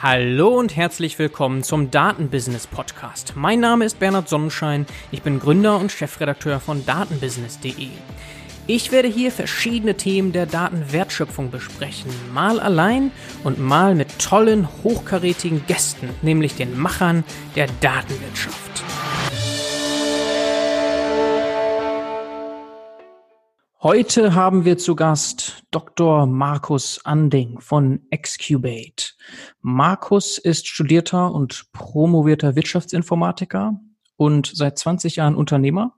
Hallo und herzlich willkommen zum Datenbusiness Podcast. Mein Name ist Bernhard Sonnenschein, ich bin Gründer und Chefredakteur von datenbusiness.de. Ich werde hier verschiedene Themen der Datenwertschöpfung besprechen, mal allein und mal mit tollen, hochkarätigen Gästen, nämlich den Machern der Datenwirtschaft. Heute haben wir zu Gast Dr. Markus Anding von Excubate. Markus ist studierter und promovierter Wirtschaftsinformatiker und seit 20 Jahren Unternehmer,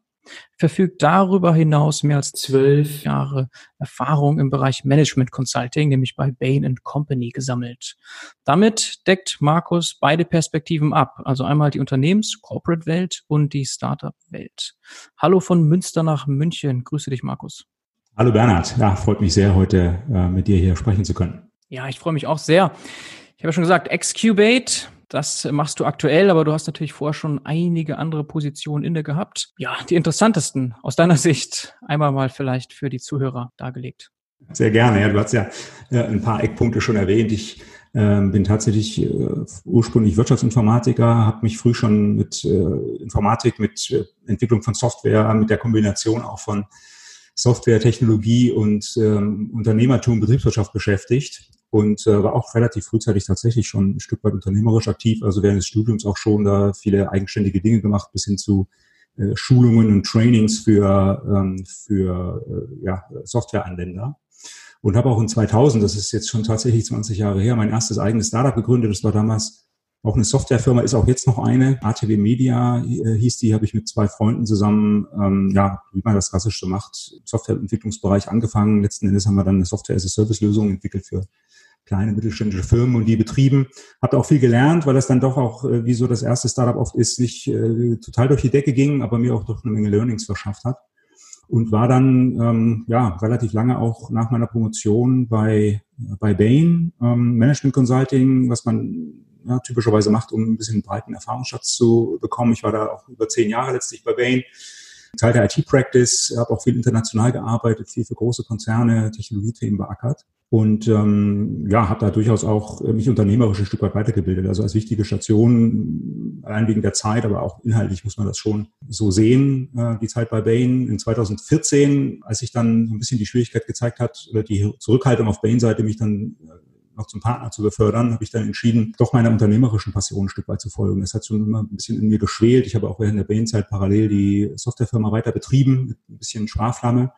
verfügt darüber hinaus mehr als zwölf Jahre Erfahrung im Bereich Management Consulting, nämlich bei Bain Company gesammelt. Damit deckt Markus beide Perspektiven ab, also einmal die Unternehmens-Corporate-Welt und die Startup-Welt. Hallo von Münster nach München. Grüße dich, Markus. Hallo Bernhard, ja, freut mich sehr, heute äh, mit dir hier sprechen zu können. Ja, ich freue mich auch sehr. Ich habe schon gesagt, Excubate, das machst du aktuell, aber du hast natürlich vorher schon einige andere Positionen inne gehabt. Ja, die interessantesten aus deiner Sicht einmal mal vielleicht für die Zuhörer dargelegt. Sehr gerne. Ja, du hast ja ein paar Eckpunkte schon erwähnt. Ich äh, bin tatsächlich äh, ursprünglich Wirtschaftsinformatiker, habe mich früh schon mit äh, Informatik, mit äh, Entwicklung von Software, mit der Kombination auch von Software, Technologie und ähm, Unternehmertum, Betriebswirtschaft beschäftigt und äh, war auch relativ frühzeitig tatsächlich schon ein Stück weit unternehmerisch aktiv, also während des Studiums auch schon da viele eigenständige Dinge gemacht, bis hin zu äh, Schulungen und Trainings für, ähm, für äh, ja, Softwareanwender. Und habe auch in 2000, das ist jetzt schon tatsächlich 20 Jahre her, mein erstes eigenes Startup gegründet. Das war damals auch eine Softwarefirma ist auch jetzt noch eine. ATW Media äh, hieß die, habe ich mit zwei Freunden zusammen, ähm, ja, wie man das klassisch so macht, Softwareentwicklungsbereich angefangen. Letzten Endes haben wir dann eine Software-as-a-Service-Lösung entwickelt für kleine mittelständische Firmen und die betrieben. Habe auch viel gelernt, weil das dann doch auch, äh, wie so das erste Startup oft ist, nicht äh, total durch die Decke ging, aber mir auch doch eine Menge Learnings verschafft hat. Und war dann ähm, ja relativ lange auch nach meiner Promotion bei bei Bain ähm, Management Consulting, was man ja, typischerweise macht, um ein bisschen breiten Erfahrungsschatz zu bekommen. Ich war da auch über zehn Jahre letztlich bei Bain. Teil der IT-Practice, habe auch viel international gearbeitet, viel für große Konzerne, Technologiethemen beackert und ähm, ja, habe da durchaus auch mich unternehmerisch ein Stück weit weitergebildet. Also als wichtige Station, allein wegen der Zeit, aber auch inhaltlich muss man das schon so sehen, äh, die Zeit bei Bain. In 2014, als sich dann ein bisschen die Schwierigkeit gezeigt hat oder die Zurückhaltung auf Bain-Seite mich dann äh, noch zum Partner zu befördern, habe ich dann entschieden, doch meiner unternehmerischen Passion ein Stück weit zu folgen. Das hat schon immer ein bisschen in mir geschwelt. Ich habe auch während der Bain-Zeit parallel die Softwarefirma weiter betrieben, ein bisschen Sparflamme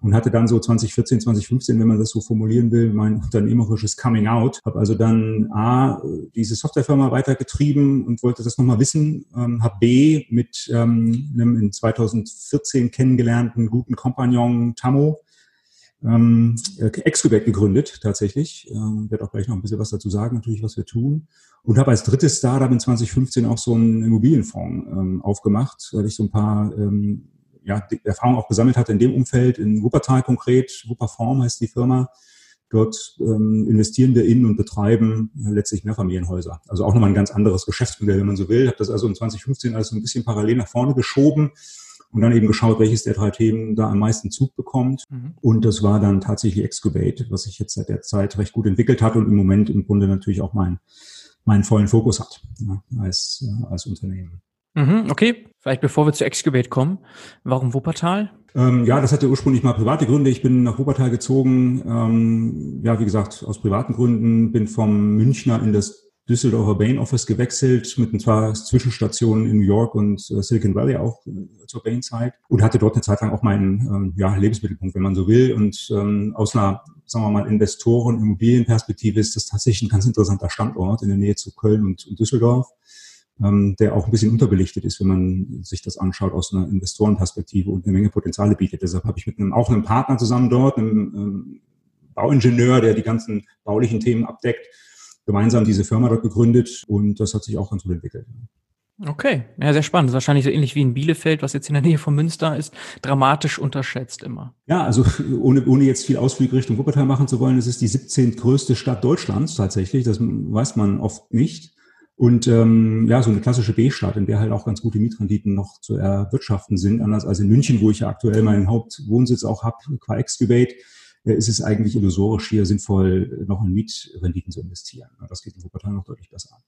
und hatte dann so 2014, 2015, wenn man das so formulieren will, mein unternehmerisches Coming Out. Habe also dann A, diese Softwarefirma weitergetrieben und wollte das nochmal wissen. Ähm, habe B, mit ähm, einem in 2014 kennengelernten guten Kompagnon Tammo ähm, Excubate gegründet tatsächlich. Ähm, werde auch gleich noch ein bisschen was dazu sagen, natürlich, was wir tun. Und habe als drittes Startup in 2015 auch so einen Immobilienfonds ähm, aufgemacht, weil ich so ein paar ähm, ja, Erfahrungen auch gesammelt hatte in dem Umfeld, in Wuppertal konkret. Wupperform heißt die Firma. Dort ähm, investieren wir in und betreiben äh, letztlich Mehrfamilienhäuser. Also auch nochmal ein ganz anderes Geschäftsmodell, wenn man so will. Habe das also in 2015 alles so ein bisschen parallel nach vorne geschoben und dann eben geschaut, welches der drei Themen da am meisten Zug bekommt. Mhm. Und das war dann tatsächlich Excubate, was sich jetzt seit der Zeit recht gut entwickelt hat und im Moment im Grunde natürlich auch mein, meinen vollen Fokus hat ja, als, äh, als Unternehmen. Mhm, okay, vielleicht bevor wir zu Excubate kommen, warum Wuppertal? Ähm, ja, das hatte ursprünglich mal private Gründe. Ich bin nach Wuppertal gezogen, ähm, ja, wie gesagt, aus privaten Gründen, bin vom Münchner in das Düsseldorfer Bain Office gewechselt mit ein paar Zwischenstationen in New York und äh, Silicon Valley auch äh, zur Bain Zeit und hatte dort eine Zeit lang auch meinen ähm, ja, Lebensmittelpunkt, wenn man so will. Und ähm, aus einer, sagen wir mal, Investoren- Immobilienperspektive ist das tatsächlich ein ganz interessanter Standort in der Nähe zu Köln und, und Düsseldorf, ähm, der auch ein bisschen unterbelichtet ist, wenn man sich das anschaut aus einer Investorenperspektive und eine Menge Potenziale bietet. Deshalb habe ich mit einem, auch einem Partner zusammen dort, einem ähm, Bauingenieur, der die ganzen baulichen Themen abdeckt, gemeinsam diese Firma dort gegründet und das hat sich auch ganz gut entwickelt. Okay, ja, sehr spannend. Das ist wahrscheinlich so ähnlich wie in Bielefeld, was jetzt in der Nähe von Münster ist, dramatisch unterschätzt immer. Ja, also ohne, ohne jetzt viel Ausflug Richtung Wuppertal machen zu wollen, es ist die 17. größte Stadt Deutschlands tatsächlich. Das weiß man oft nicht. Und ähm, ja, so eine klassische B-Stadt, in der halt auch ganz gute Mietrenditen noch zu erwirtschaften sind, anders als in München, wo ich ja aktuell meinen Hauptwohnsitz auch habe, qua Excubate ist es eigentlich illusorisch, hier sinnvoll noch in Mietrenditen zu investieren. Das geht in Wuppertal noch deutlich besser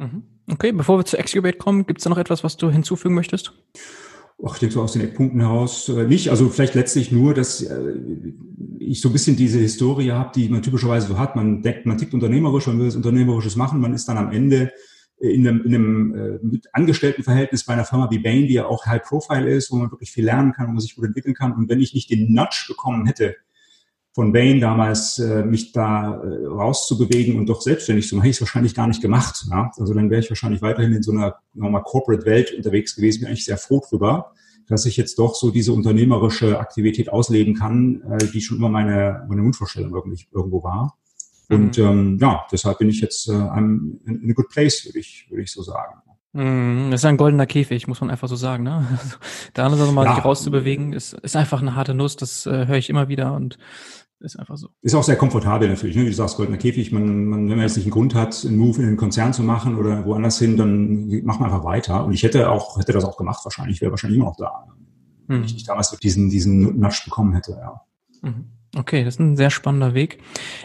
Mhm. Okay, bevor wir zu Excubate kommen, gibt es da noch etwas, was du hinzufügen möchtest? Ach, ich denke so aus den Eckpunkten heraus äh, nicht. Also vielleicht letztlich nur, dass äh, ich so ein bisschen diese Historie habe, die man typischerweise so hat. Man denkt, man tickt unternehmerisch, man will das Unternehmerisches machen, man ist dann am Ende in einem, in einem äh, Angestelltenverhältnis bei einer Firma wie Bain, die ja auch High Profile ist, wo man wirklich viel lernen kann, wo man sich gut entwickeln kann. Und wenn ich nicht den Nudge bekommen hätte, von Bain damals, äh, mich da äh, rauszubewegen und doch selbstständig zu machen, hätte ich es wahrscheinlich gar nicht gemacht. Ja? Also dann wäre ich wahrscheinlich weiterhin in so einer nochmal Corporate-Welt unterwegs gewesen. Bin eigentlich sehr froh drüber, dass ich jetzt doch so diese unternehmerische Aktivität ausleben kann, äh, die schon immer meine, meine Wunschvorstellung wirklich irgendwo war. Und mhm. ähm, ja, deshalb bin ich jetzt äh, in, in a good place, würde ich, würde ich so sagen. Mhm, das ist ein goldener Käfig, muss man einfach so sagen. Ne? Der andere Seite mal ja. rauszubewegen, ist, ist einfach eine harte Nuss. Das äh, höre ich immer wieder und ist einfach so. Ist auch sehr komfortabel natürlich, ne? wie du sagst, goldener Käfig. Man, man, wenn man jetzt nicht einen Grund hat, einen Move in den Konzern zu machen oder woanders hin, dann macht man einfach weiter. Und ich hätte auch, hätte das auch gemacht wahrscheinlich, wäre wahrscheinlich immer noch da, wenn mhm. ich nicht damals diesen, diesen Natsch bekommen hätte, ja. Mhm. Okay, das ist ein sehr spannender Weg.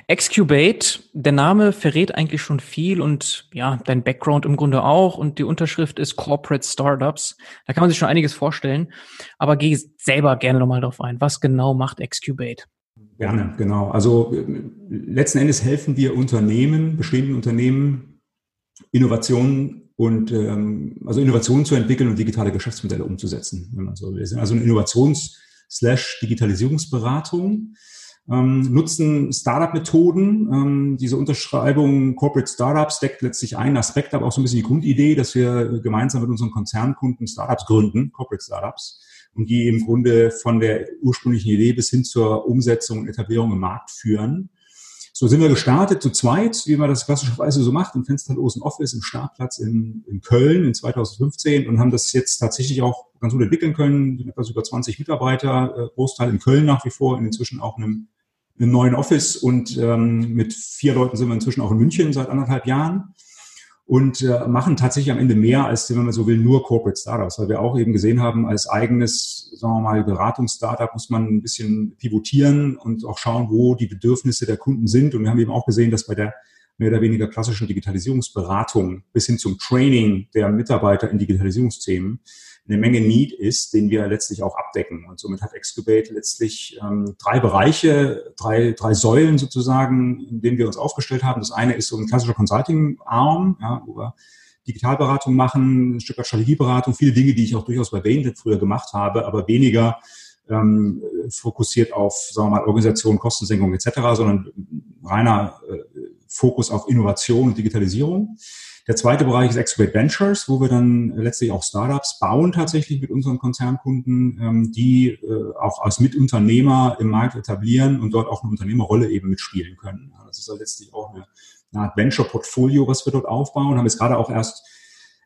Excubate, der Name verrät eigentlich schon viel und ja, dein Background im Grunde auch und die Unterschrift ist Corporate Startups. Da kann man sich schon einiges vorstellen, aber geh selber gerne nochmal drauf ein. Was genau macht Excubate? Gerne, genau. Also letzten Endes helfen wir Unternehmen, bestehenden Unternehmen, Innovationen und ähm, also Innovationen zu entwickeln und digitale Geschäftsmodelle umzusetzen, wenn man so will. Also eine Innovations- slash Digitalisierungsberatung ähm, nutzen Startup-Methoden. Ähm, diese Unterschreibung Corporate Startups deckt letztlich einen Aspekt, aber auch so ein bisschen die Grundidee, dass wir gemeinsam mit unseren Konzernkunden Startups gründen, Corporate Startups, und die im Grunde von der ursprünglichen Idee bis hin zur Umsetzung und Etablierung im Markt führen. So sind wir gestartet zu zweit, wie man das klassischerweise so macht, im Fensterlosen Office im Startplatz in, in Köln in 2015 und haben das jetzt tatsächlich auch ganz gut entwickeln können. sind etwas über 20 Mitarbeiter, äh, Großteil in Köln nach wie vor, in inzwischen auch einem, einem neuen Office und ähm, mit vier Leuten sind wir inzwischen auch in München seit anderthalb Jahren und äh, machen tatsächlich am Ende mehr als, wenn man so will, nur Corporate Startups, weil wir auch eben gesehen haben, als eigenes, sagen wir mal, Beratungsstartup muss man ein bisschen pivotieren und auch schauen, wo die Bedürfnisse der Kunden sind. Und wir haben eben auch gesehen, dass bei der mehr oder weniger klassischen Digitalisierungsberatung bis hin zum Training der Mitarbeiter in Digitalisierungsthemen eine Menge Need ist, den wir letztlich auch abdecken. Und somit hat Excubate letztlich ähm, drei Bereiche, drei, drei Säulen sozusagen, in denen wir uns aufgestellt haben. Das eine ist so ein klassischer Consulting-Arm, ja, wo wir Digitalberatung machen, ein Stück weit Strategieberatung, viele Dinge, die ich auch durchaus bei Bainlet früher gemacht habe, aber weniger ähm, fokussiert auf, sagen wir mal, Organisation, Kostensenkung etc., sondern reiner äh, Fokus auf Innovation und Digitalisierung. Der zweite Bereich ist Excubate Ventures, wo wir dann letztlich auch Startups bauen tatsächlich mit unseren Konzernkunden, ähm, die äh, auch als Mitunternehmer im Markt etablieren und dort auch eine Unternehmerrolle eben mitspielen können. Das ist ja letztlich auch eine, eine Art Venture-Portfolio, was wir dort aufbauen. Haben jetzt gerade auch erst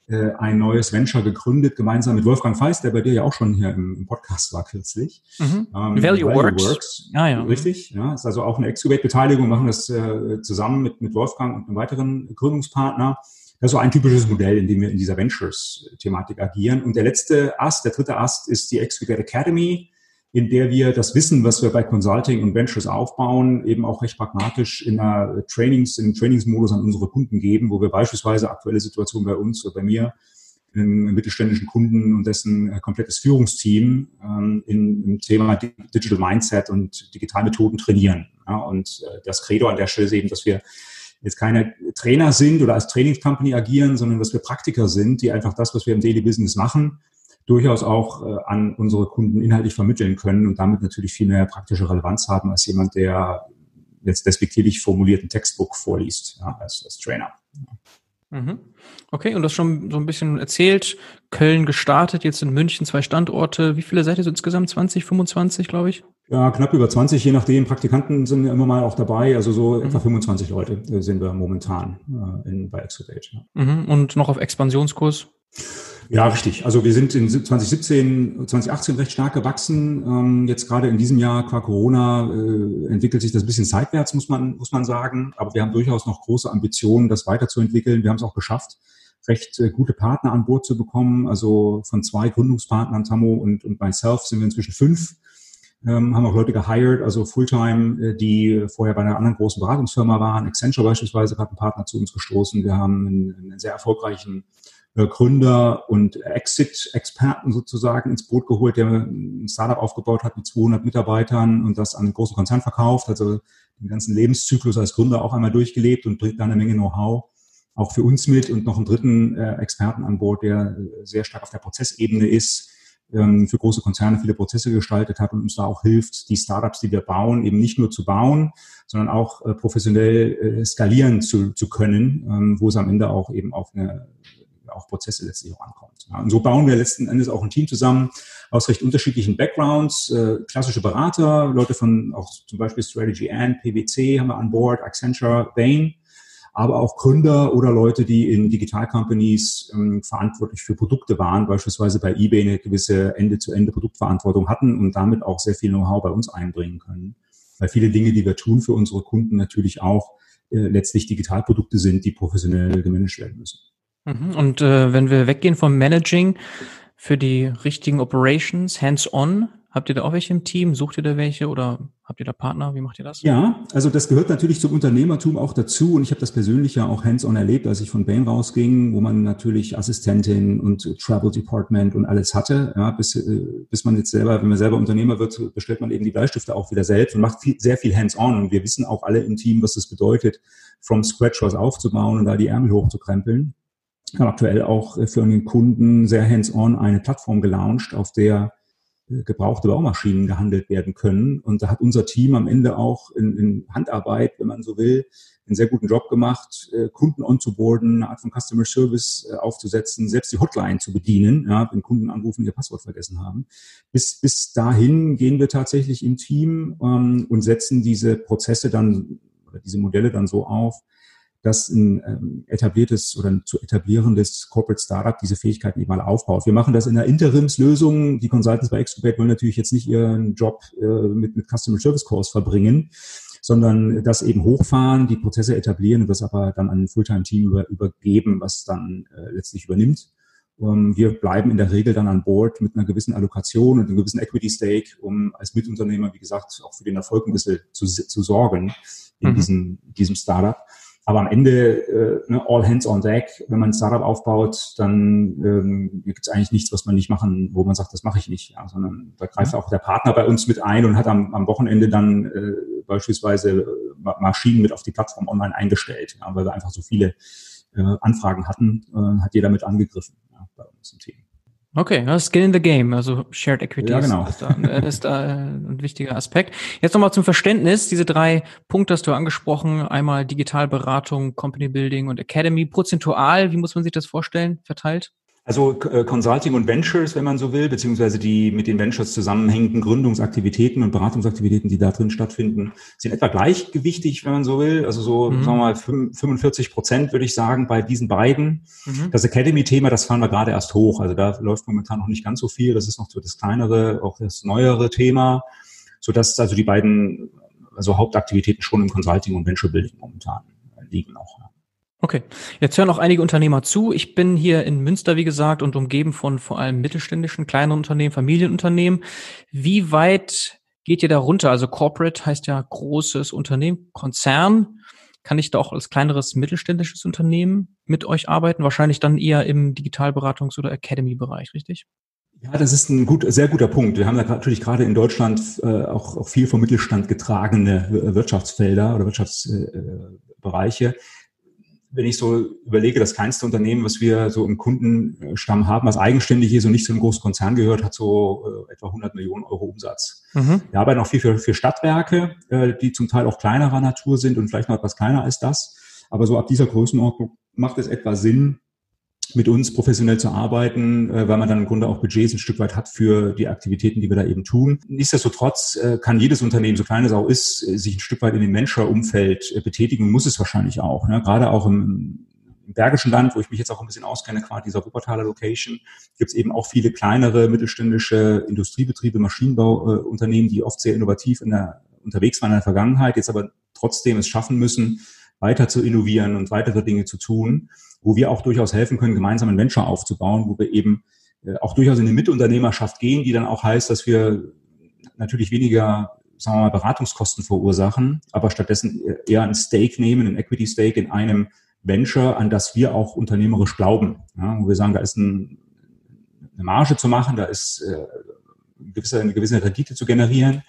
äh, ein neues Venture gegründet, gemeinsam mit Wolfgang Feist, der bei dir ja auch schon hier im, Podcast war kürzlich. Mhm. Ähm, Value, Value Works. Works. Ja, ja. Richtig, ja. Ist also auch eine Excubate-Beteiligung, machen das äh, zusammen mit, mit Wolfgang und einem weiteren Gründungspartner. Das ist so ein typisches Modell, in dem wir in dieser Ventures-Thematik agieren. Und der letzte Ast, der dritte Ast ist die Execute Academy, in der wir das Wissen, was wir bei Consulting und Ventures aufbauen, eben auch recht pragmatisch in einer Trainings, in einem Trainingsmodus an unsere Kunden geben, wo wir beispielsweise aktuelle Situationen bei uns oder bei mir einen mittelständischen Kunden und dessen äh, komplettes Führungsteam ähm, in, im Thema Digital Mindset und Digitalmethoden trainieren. Ja, und äh, das Credo an der Stelle ist eben, dass wir jetzt keine Trainer sind oder als Trainingscompany agieren, sondern dass wir Praktiker sind, die einfach das, was wir im Daily Business machen, durchaus auch äh, an unsere Kunden inhaltlich vermitteln können und damit natürlich viel mehr praktische Relevanz haben als jemand, der jetzt despektierlich formulierten Textbook vorliest ja, als, als Trainer. Mhm. Okay, und das schon so ein bisschen erzählt. Köln gestartet, jetzt in München zwei Standorte. Wie viele seid ihr so insgesamt? 20, 25, glaube ich? Ja, knapp über 20, je nachdem. Praktikanten sind ja immer mal auch dabei. Also so mhm. etwa 25 Leute äh, sind wir momentan äh, in, bei Exodate. Ja. Mhm. Und noch auf Expansionskurs? Ja, richtig. Also wir sind in 2017, 2018 recht stark gewachsen. Ähm, jetzt gerade in diesem Jahr qua Corona äh, entwickelt sich das ein bisschen seitwärts, muss man, muss man sagen. Aber wir haben durchaus noch große Ambitionen, das weiterzuentwickeln. Wir haben es auch geschafft, recht äh, gute Partner an Bord zu bekommen. Also von zwei Gründungspartnern, Tammo und, und myself, sind wir inzwischen fünf ähm, haben auch Leute gehired, also Fulltime, äh, die vorher bei einer anderen großen Beratungsfirma waren. Accenture beispielsweise hat einen Partner zu uns gestoßen. Wir haben einen, einen sehr erfolgreichen äh, Gründer und Exit-Experten sozusagen ins Boot geholt, der ein Startup aufgebaut hat mit 200 Mitarbeitern und das an einen großen Konzern verkauft, also den ganzen Lebenszyklus als Gründer auch einmal durchgelebt und bringt da eine Menge Know-how auch für uns mit und noch einen dritten äh, Experten an Bord, der sehr stark auf der Prozessebene ist, ähm, für große Konzerne viele Prozesse gestaltet hat und uns da auch hilft, die Startups, die wir bauen, eben nicht nur zu bauen, sondern auch äh, professionell äh, skalieren zu, zu können, ähm, wo es am Ende auch eben auf eine auf Prozesse letztlich auch ankommt. Ja, und so bauen wir letzten Endes auch ein Team zusammen aus recht unterschiedlichen Backgrounds, äh, klassische Berater, Leute von auch zum Beispiel Strategy and PwC haben wir an Bord, Accenture, Bain, aber auch Gründer oder Leute, die in Digital-Companies ähm, verantwortlich für Produkte waren, beispielsweise bei eBay eine gewisse Ende-zu-Ende-Produktverantwortung hatten und damit auch sehr viel Know-how bei uns einbringen können. Weil viele Dinge, die wir tun für unsere Kunden, natürlich auch äh, letztlich Digitalprodukte sind, die professionell gemanagt werden müssen. Mhm. Und äh, wenn wir weggehen vom Managing für die richtigen Operations, hands-on, Habt ihr da auch welche im Team? Sucht ihr da welche oder habt ihr da Partner? Wie macht ihr das? Ja, also das gehört natürlich zum Unternehmertum auch dazu und ich habe das persönlich ja auch hands-on erlebt, als ich von Bain rausging, wo man natürlich Assistentin und Travel Department und alles hatte. Ja, bis, äh, bis man jetzt selber, wenn man selber Unternehmer wird, bestellt man eben die Bleistifte auch wieder selbst und macht viel, sehr viel hands-on und wir wissen auch alle im Team, was das bedeutet, from scratch was aufzubauen und da die Ärmel hochzukrempeln. Ich habe aktuell auch für einen Kunden sehr hands-on eine Plattform gelauncht, auf der gebrauchte Baumaschinen gehandelt werden können. Und da hat unser Team am Ende auch in, in Handarbeit, wenn man so will, einen sehr guten Job gemacht, äh, Kunden onzuboarden, eine Art von Customer Service äh, aufzusetzen, selbst die Hotline zu bedienen, ja, wenn Kunden anrufen, ihr Passwort vergessen haben. Bis, bis dahin gehen wir tatsächlich im Team ähm, und setzen diese Prozesse dann oder diese Modelle dann so auf, dass ein ähm, etabliertes oder ein zu etablierendes Corporate Startup diese Fähigkeiten eben mal aufbaut. Wir machen das in einer Interimslösung. Die Consultants bei Extrabate wollen natürlich jetzt nicht ihren Job äh, mit, mit Customer Service Calls verbringen, sondern das eben hochfahren, die Prozesse etablieren und das aber dann an ein Fulltime-Team über, übergeben, was dann äh, letztlich übernimmt. Ähm, wir bleiben in der Regel dann an Bord mit einer gewissen Allokation und einem gewissen Equity Stake, um als Mitunternehmer, wie gesagt, auch für den Erfolg ein bisschen zu, zu sorgen in mhm. diesem, diesem Startup. Aber am Ende äh, ne, all hands on deck, wenn man ein Startup aufbaut, dann ähm, gibt es eigentlich nichts, was man nicht machen, wo man sagt, das mache ich nicht. Ja, sondern da greift auch der Partner bei uns mit ein und hat am, am Wochenende dann äh, beispielsweise äh, Maschinen mit auf die Plattform online eingestellt, ja, weil wir einfach so viele äh, Anfragen hatten, äh, hat jeder mit angegriffen ja, bei uns im Team. Okay, Skin in the Game, also Shared Equity ja, genau. ist, da, äh, ist da äh, ein wichtiger Aspekt. Jetzt nochmal zum Verständnis, diese drei Punkte hast du angesprochen, einmal Digitalberatung, Company Building und Academy. Prozentual, wie muss man sich das vorstellen, verteilt? Also äh, Consulting und Ventures, wenn man so will, beziehungsweise die mit den Ventures zusammenhängenden Gründungsaktivitäten und Beratungsaktivitäten, die da drin stattfinden, sind etwa gleichgewichtig, wenn man so will. Also so, mhm. sagen wir mal, 45 Prozent würde ich sagen bei diesen beiden. Mhm. Das Academy-Thema, das fahren wir gerade erst hoch. Also da läuft momentan noch nicht ganz so viel. Das ist noch so das kleinere, auch das neuere Thema, sodass also die beiden also Hauptaktivitäten schon im Consulting und Venture Building momentan liegen auch. Okay, jetzt hören auch einige Unternehmer zu. Ich bin hier in Münster, wie gesagt, und umgeben von vor allem mittelständischen, kleineren Unternehmen, Familienunternehmen. Wie weit geht ihr da runter? Also Corporate heißt ja großes Unternehmen, Konzern. Kann ich da auch als kleineres mittelständisches Unternehmen mit euch arbeiten? Wahrscheinlich dann eher im Digitalberatungs- oder Academy-Bereich, richtig? Ja, das ist ein gut, sehr guter Punkt. Wir haben da natürlich gerade in Deutschland äh, auch, auch viel vom Mittelstand getragene Wirtschaftsfelder oder Wirtschaftsbereiche. Äh, wenn ich so überlege, das kleinste Unternehmen, was wir so im Kundenstamm haben, was eigenständig ist und nicht zu einem großen Konzern gehört, hat so äh, etwa 100 Millionen Euro Umsatz. Mhm. Wir arbeiten auch viel für, für Stadtwerke, äh, die zum Teil auch kleinerer Natur sind und vielleicht noch etwas kleiner als das. Aber so ab dieser Größenordnung macht es etwa Sinn, mit uns professionell zu arbeiten, äh, weil man dann im Grunde auch Budgets ein Stück weit hat für die Aktivitäten, die wir da eben tun. Nichtsdestotrotz äh, kann jedes Unternehmen, so klein es auch ist, äh, sich ein Stück weit in dem Venture-Umfeld betätigen, muss es wahrscheinlich auch. Ne? Gerade auch im, Bergischen Land, wo ich mich jetzt auch ein bisschen auskenne, quasi dieser Wuppertaler Location, gibt es eben auch viele kleinere mittelständische Industriebetriebe, Maschinenbauunternehmen, die oft sehr innovativ in der, unterwegs waren in der Vergangenheit, jetzt aber trotzdem es schaffen müssen, weiter zu innovieren und weitere Dinge zu tun wo wir auch durchaus helfen können, gemeinsam ein Venture aufzubauen, wo wir eben äh, auch durchaus in die Mitunternehmerschaft gehen, die dann auch heißt, dass wir natürlich weniger sagen wir mal, Beratungskosten verursachen, aber stattdessen eher ein Stake nehmen, ein Equity Stake in einem Venture, an das wir auch unternehmerisch glauben. Ja, wo wir sagen, da ist ein, eine Marge zu machen, da ist äh, eine, gewisse, eine gewisse Rendite zu generieren.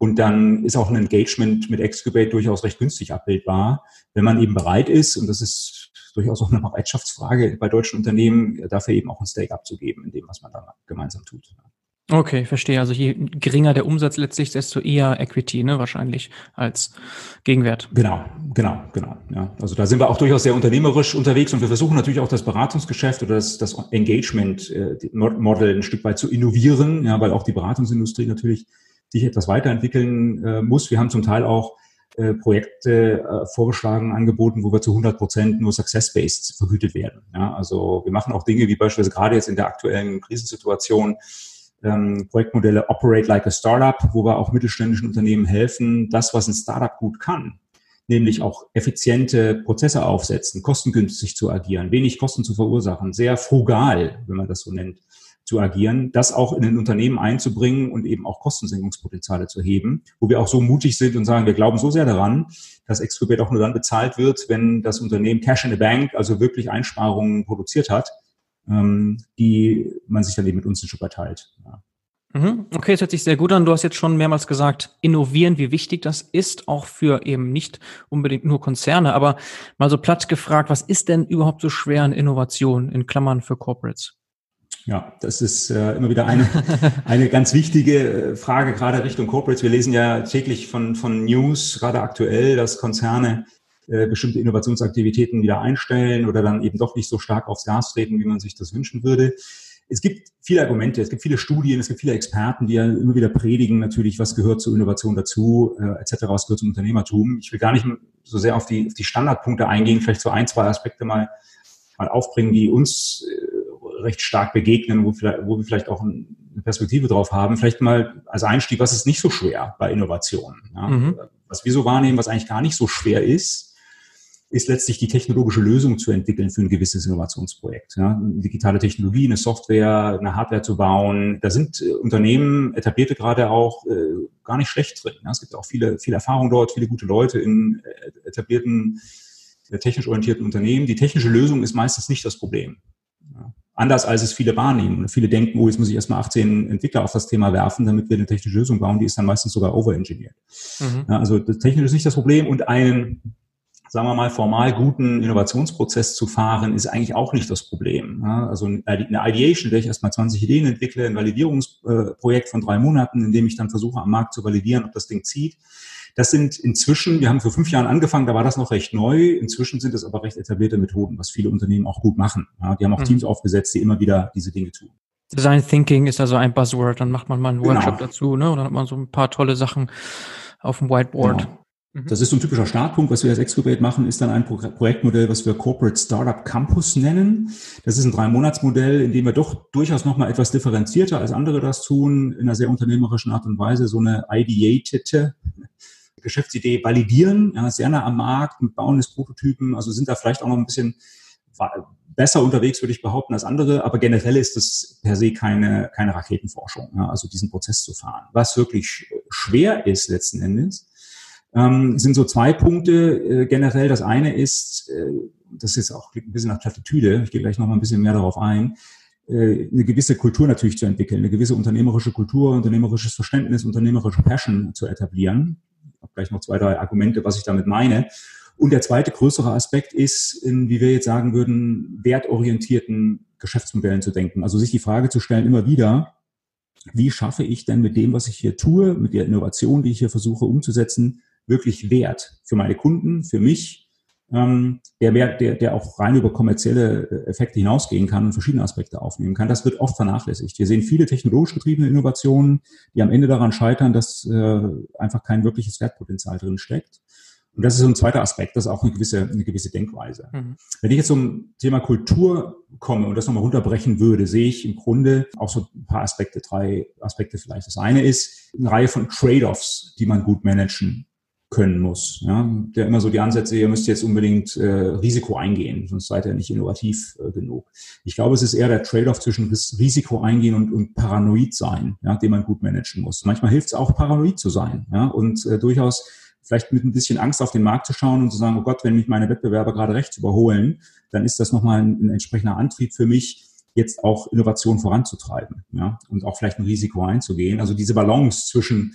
Und dann ist auch ein Engagement mit Excubate durchaus recht günstig abbildbar, wenn man eben bereit ist, und das ist durchaus auch eine Bereitschaftsfrage bei deutschen Unternehmen, dafür eben auch ein Stake abzugeben in dem, was man da gemeinsam tut. Okay, verstehe. Also je geringer der Umsatz letztlich, desto eher Equity, ne, wahrscheinlich als Gegenwert. Genau, genau, genau. Ja. Also da sind wir auch durchaus sehr unternehmerisch unterwegs und wir versuchen natürlich auch das Beratungsgeschäft oder das, das Engagement äh, ein Stück weit zu innovieren, ja, weil auch die Beratungsindustrie natürlich sich etwas weiterentwickeln äh, muss. Wir haben zum Teil auch äh, Projekte äh, vorgeschlagen, angeboten, wo wir zu 100 Prozent nur success-based vergütet werden. Ja, also wir machen auch Dinge wie beispielsweise gerade jetzt in der aktuellen Krisensituation ähm, Projektmodelle Operate like a Startup, wo wir auch mittelständischen Unternehmen helfen, das, was ein Startup gut kann, nämlich auch effiziente Prozesse aufsetzen, kostengünstig zu agieren, wenig Kosten zu verursachen, sehr frugal, wenn man das so nennt, zu agieren, das auch in ein Unternehmen einzubringen und eben auch Kostensenkungspotenziale zu heben, wo wir auch so mutig sind und sagen, wir glauben so sehr daran, dass Excubate auch nur dann bezahlt wird, wenn das Unternehmen Cash in the Bank, also wirklich Einsparungen produziert hat ähm, die man sich dann eben mit uns ein Stück. Ja. Mhm. Okay, es hört sich sehr gut an. Du hast jetzt schon mehrmals gesagt, innovieren, wie wichtig das ist, auch für eben nicht unbedingt nur Konzerne. Aber mal so platt gefragt, was ist denn überhaupt so schwer an Innovation in Klammern für Corporates? Ja, das ist äh, immer wieder eine, eine ganz wichtige äh, Frage, gerade Richtung Corporates. Wir lesen ja täglich von, von News, gerade aktuell, dass Konzerne äh, bestimmte Innovationsaktivitäten wieder einstellen oder dann eben doch nicht so stark aufs Gas treten, wie man sich das wünschen würde. Es gibt viele Argumente, es gibt viele Studien, es gibt viele Experten, die ja immer wieder predigen, natürlich, was gehört zur Innovation dazu, äh, etc., was gehört zum Unternehmertum. Ich will gar nicht so sehr auf die, auf die Standardpunkte eingehen, vielleicht so ein, zwei Aspekte mal, mal aufbringen, die uns äh, recht stark begegnen, wo, vielleicht, wo wir vielleicht auch eine Perspektive drauf haben. Vielleicht mal als Einstieg, was ist nicht so schwer bei Innovationen? Ja? Mhm. Was wir so wahrnehmen, was eigentlich gar nicht so schwer ist, ist letztlich die technologische Lösung zu entwickeln für ein gewisses Innovationsprojekt. Ja, digitale Technologie, eine Software, eine Hardware zu bauen. Da sind äh, Unternehmen, etablierte gerade auch, äh, gar nicht schlecht drin. Ja, es gibt auch viele, viele Erfahrung dort, viele gute Leute in äh, etablierten, äh, technisch orientierten Unternehmen. Die technische Lösung ist meistens nicht das Problem. Ja, anders als es viele wahrnehmen. Viele denken, oh, jetzt muss ich erstmal 18 Entwickler auf das Thema werfen, damit wir eine technische Lösung bauen. Die ist dann meistens sogar overengineert. Mhm. Ja, also das technische ist nicht das Problem und einen sagen wir mal, formal guten Innovationsprozess zu fahren, ist eigentlich auch nicht das Problem. Also eine Ideation, in der ich erstmal 20 Ideen entwickle, ein Validierungsprojekt von drei Monaten, in dem ich dann versuche, am Markt zu validieren, ob das Ding zieht. Das sind inzwischen, wir haben vor fünf Jahren angefangen, da war das noch recht neu. Inzwischen sind es aber recht etablierte Methoden, was viele Unternehmen auch gut machen. Die haben auch mhm. Teams aufgesetzt, die immer wieder diese Dinge tun. Design Thinking ist also ein Buzzword. Dann macht man mal einen. Workshop genau. dazu, ne? Und dann hat man so ein paar tolle Sachen auf dem Whiteboard. Genau. Mhm. Das ist so ein typischer Startpunkt. Was wir als Excubate machen, ist dann ein Pro Projektmodell, was wir Corporate Startup Campus nennen. Das ist ein Drei-Monats-Modell, in dem wir doch durchaus nochmal etwas differenzierter als andere das tun, in einer sehr unternehmerischen Art und Weise so eine ideated Geschäftsidee validieren, ja, sehr nah am Markt, mit Bauen des Prototypen, also sind da vielleicht auch noch ein bisschen besser unterwegs, würde ich behaupten, als andere, aber generell ist das per se keine, keine Raketenforschung, ja, also diesen Prozess zu fahren. Was wirklich schwer ist letzten Endes, ähm, sind so zwei Punkte äh, generell. Das eine ist, äh, das ist auch ein bisschen nach Plattitüde, ich gehe gleich noch mal ein bisschen mehr darauf ein, äh, eine gewisse Kultur natürlich zu entwickeln, eine gewisse unternehmerische Kultur, unternehmerisches Verständnis, unternehmerische Passion zu etablieren. Habe gleich noch zwei, drei Argumente, was ich damit meine. Und der zweite größere Aspekt ist, in, wie wir jetzt sagen würden, wertorientierten Geschäftsmodellen zu denken. Also sich die Frage zu stellen, immer wieder, wie schaffe ich denn mit dem, was ich hier tue, mit der Innovation, die ich hier versuche umzusetzen, wirklich Wert für meine Kunden, für mich, ähm, der, der, der auch rein über kommerzielle äh, Effekte hinausgehen kann und verschiedene Aspekte aufnehmen kann. Das wird oft vernachlässigt. Wir sehen viele technologisch getriebene Innovationen, die am Ende daran scheitern, dass äh, einfach kein wirkliches Wertpotenzial drin steckt. Und das ist so ein zweiter Aspekt, das ist auch eine gewisse, eine gewisse Denkweise. Mhm. Wenn ich jetzt zum Thema Kultur komme und das nochmal runterbrechen würde, sehe ich im Grunde auch so ein paar Aspekte, drei Aspekte vielleicht. Das eine ist eine Reihe von Trade-offs, die man gut managen können muss. Ja? Der immer so die Ansätze, ihr müsst jetzt unbedingt äh, Risiko eingehen, sonst seid ihr nicht innovativ äh, genug. Ich glaube, es ist eher der Trade-off zwischen Risiko eingehen und, und paranoid sein, ja, den man gut managen muss. Manchmal hilft es auch, paranoid zu sein ja? und äh, durchaus vielleicht mit ein bisschen Angst auf den Markt zu schauen und zu sagen, oh Gott, wenn mich meine Wettbewerber gerade rechts überholen, dann ist das nochmal ein, ein entsprechender Antrieb für mich, jetzt auch Innovation voranzutreiben ja? und auch vielleicht ein Risiko einzugehen. Also diese Balance zwischen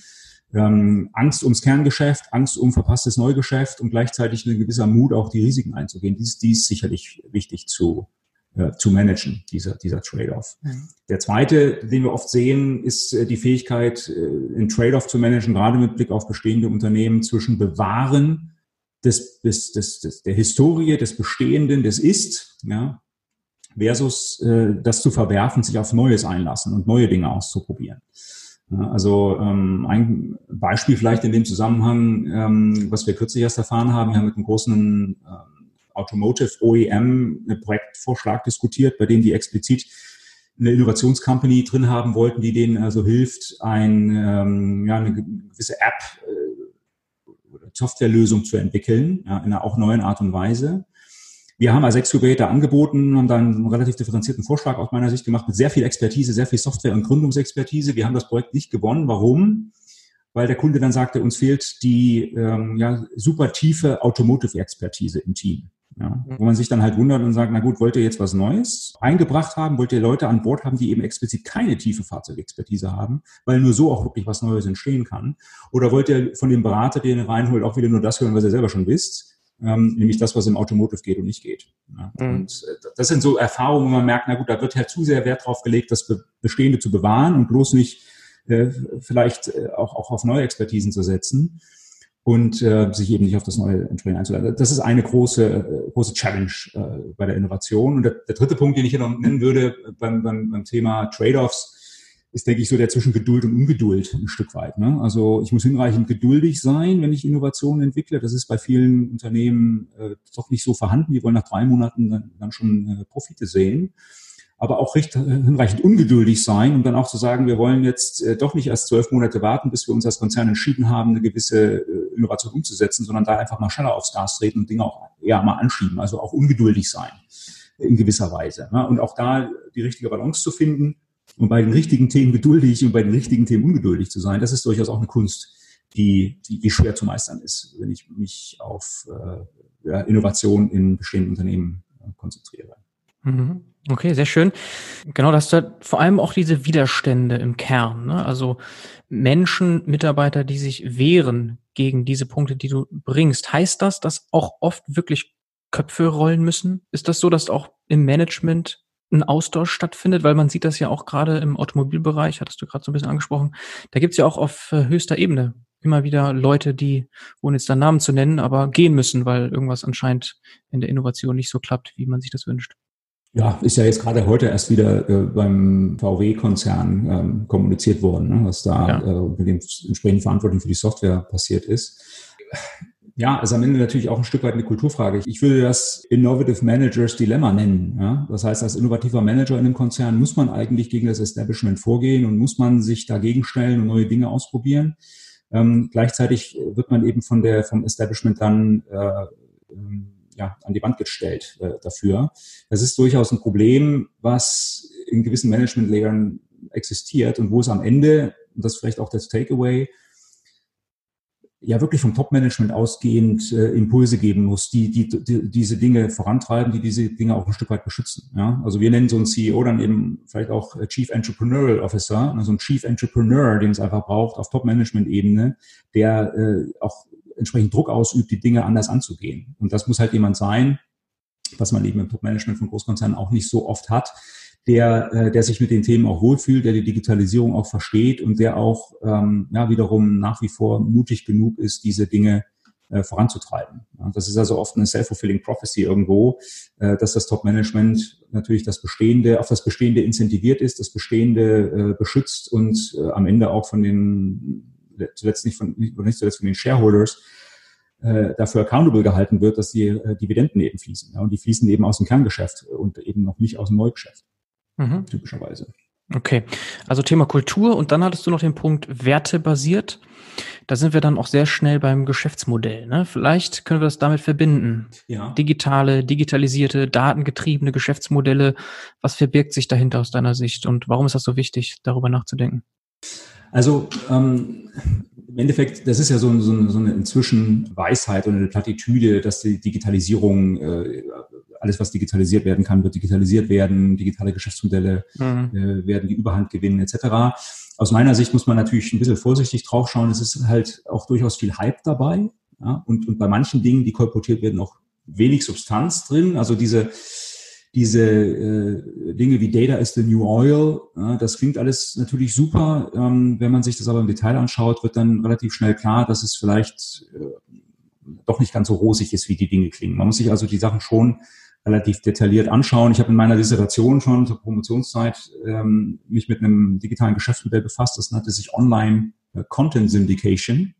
ähm, Angst ums Kerngeschäft, Angst um verpasstes Neugeschäft und gleichzeitig ein gewisser Mut, auch die Risiken einzugehen. Dies, dies ist sicherlich wichtig zu, äh, zu managen, dieser, dieser Trade-off. Mhm. Der zweite, den wir oft sehen, ist äh, die Fähigkeit, äh, einen Trade-off zu managen, gerade mit Blick auf bestehende Unternehmen zwischen Bewahren des, des, des, des, der Historie, des Bestehenden, des Ist, ja, versus äh, das zu verwerfen, sich auf Neues einlassen und neue Dinge auszuprobieren. Also ähm, ein Beispiel vielleicht in dem Zusammenhang, ähm, was wir kürzlich erst erfahren haben, wir haben mit einem großen ähm, Automotive OEM einen Projektvorschlag diskutiert, bei dem die explizit eine Innovationscompany drin haben wollten, die denen also hilft, ein, ähm, ja, eine gewisse App äh, oder Softwarelösung zu entwickeln, ja, in einer auch neuen Art und Weise. Wir haben als Excubator angeboten, haben dann einen relativ differenzierten Vorschlag aus meiner Sicht gemacht mit sehr viel Expertise, sehr viel Software- und Gründungsexpertise. Wir haben das Projekt nicht gewonnen. Warum? Weil der Kunde dann sagte, uns fehlt die ähm, ja, super tiefe Automotive-Expertise im Team. Ja, wo man sich dann halt wundert und sagt, na gut, wollt ihr jetzt was Neues eingebracht haben? Wollt ihr Leute an Bord haben, die eben explizit keine tiefe Fahrzeugexpertise haben, weil nur so auch wirklich was Neues entstehen kann? Oder wollt ihr von dem Berater, den ihr reinholt, auch wieder nur das hören, was ihr selber schon wisst? Ähm, nämlich das, was im Automotive geht und nicht geht. Ja. Mhm. Und äh, das sind so Erfahrungen, wo man merkt, na gut, da wird halt zu sehr Wert drauf gelegt, das Bestehende zu bewahren und bloß nicht äh, vielleicht äh, auch, auch auf neue Expertisen zu setzen und äh, sich eben nicht auf das Neue entsprechend einzuladen. Das ist eine große, äh, große Challenge äh, bei der Innovation. Und der, der dritte Punkt, den ich hier noch nennen würde beim, beim, beim Thema Trade-offs, ist, denke ich, so der zwischen Geduld und Ungeduld ein Stück weit. Ne? Also ich muss hinreichend geduldig sein, wenn ich Innovationen entwickle. Das ist bei vielen Unternehmen äh, doch nicht so vorhanden. Die wollen nach drei Monaten dann, dann schon äh, Profite sehen. Aber auch recht, äh, hinreichend ungeduldig sein, um dann auch zu sagen, wir wollen jetzt äh, doch nicht erst zwölf Monate warten, bis wir uns als Konzern entschieden haben, eine gewisse äh, Innovation umzusetzen, sondern da einfach mal schneller aufs Gas treten und Dinge auch eher mal anschieben. Also auch ungeduldig sein in gewisser Weise. Ne? Und auch da die richtige Balance zu finden und bei den richtigen Themen geduldig und bei den richtigen Themen ungeduldig zu sein, das ist durchaus auch eine Kunst, die, die, die schwer zu meistern ist, wenn ich mich auf äh, ja, Innovation in bestehenden Unternehmen äh, konzentriere. Mhm. Okay, sehr schön. Genau, das hat vor allem auch diese Widerstände im Kern. Ne? Also Menschen, Mitarbeiter, die sich wehren gegen diese Punkte, die du bringst. Heißt das, dass auch oft wirklich Köpfe rollen müssen? Ist das so, dass auch im Management ein Austausch stattfindet, weil man sieht das ja auch gerade im Automobilbereich, hattest du gerade so ein bisschen angesprochen, da gibt's ja auch auf äh, höchster Ebene immer wieder Leute, die, ohne jetzt da Namen zu nennen, aber gehen müssen, weil irgendwas anscheinend in der Innovation nicht so klappt, wie man sich das wünscht. Ja, ist ja jetzt gerade heute erst wieder äh, beim VW-Konzern ähm, kommuniziert worden, ne, was da ja. äh, mit dem entsprechenden Verantwortlichen für die Software passiert ist ja, ist am Ende natürlich auch ein Stück weit eine Kulturfrage. Ich würde das Innovative Managers Dilemma nennen. Ja? Das heißt, als innovativer Manager in einem Konzern muss man eigentlich gegen das Establishment vorgehen und muss man sich dagegen stellen und neue Dinge ausprobieren. Ähm, gleichzeitig wird man eben von der, vom Establishment dann äh, ähm, ja, an die Wand gestellt äh, dafür. Das ist durchaus ein Problem, was in gewissen Management-Layern existiert und wo es am Ende, und das ist vielleicht auch das Takeaway, ja wirklich vom Top-Management ausgehend äh, Impulse geben muss, die, die, die diese Dinge vorantreiben, die diese Dinge auch ein Stück weit beschützen. Ja? Also wir nennen so einen CEO dann eben vielleicht auch äh, Chief Entrepreneurial Officer, also ein Chief Entrepreneur, den es einfach braucht auf Top-Management-Ebene, der äh, auch entsprechend Druck ausübt, die Dinge anders anzugehen. Und das muss halt jemand sein, was man eben im Top-Management von Großkonzernen auch nicht so oft hat, der, äh, der sich mit den Themen auch wohlfühlt, der die Digitalisierung auch versteht und der auch ähm, ja, wiederum nach wie vor mutig genug ist, diese Dinge äh, voranzutreiben. Ja, das ist also oft eine self-fulfilling prophecy irgendwo, äh, dass das Top-Management natürlich das Bestehende, auf das Bestehende incentiviert ist, das Bestehende äh, beschützt und äh, am Ende auch von den, zuletzt nicht von, nicht, nicht zuletzt von den Shareholders, äh, dafür accountable gehalten wird, dass die äh, Dividenden eben fließen. Ja, und die fließen eben aus dem Kerngeschäft und eben noch nicht aus dem Neugeschäft mhm. typischerweise. Okay, also Thema Kultur und dann hattest du noch den Punkt wertebasiert. Da sind wir dann auch sehr schnell beim Geschäftsmodell. Ne? Vielleicht können wir das damit verbinden. Ja. Digitale, digitalisierte, datengetriebene Geschäftsmodelle. Was verbirgt sich dahinter aus deiner Sicht und warum ist das so wichtig, darüber nachzudenken? Also ähm, im Endeffekt, das ist ja so, so, so eine inzwischen Weisheit und eine Plattitüde, dass die Digitalisierung, äh, alles was digitalisiert werden kann, wird digitalisiert werden, digitale Geschäftsmodelle mhm. äh, werden die Überhand gewinnen etc. Aus meiner Sicht muss man natürlich ein bisschen vorsichtig drauf schauen. Es ist halt auch durchaus viel Hype dabei ja? und, und bei manchen Dingen, die kolportiert werden, auch wenig Substanz drin. Also diese diese äh, Dinge wie Data is the new oil, ja, das klingt alles natürlich super. Ähm, wenn man sich das aber im Detail anschaut, wird dann relativ schnell klar, dass es vielleicht äh, doch nicht ganz so rosig ist, wie die Dinge klingen. Man muss sich also die Sachen schon relativ detailliert anschauen. Ich habe in meiner Dissertation schon zur Promotionszeit ähm, mich mit einem digitalen Geschäftsmodell befasst. Das nannte sich Online äh, Content Syndication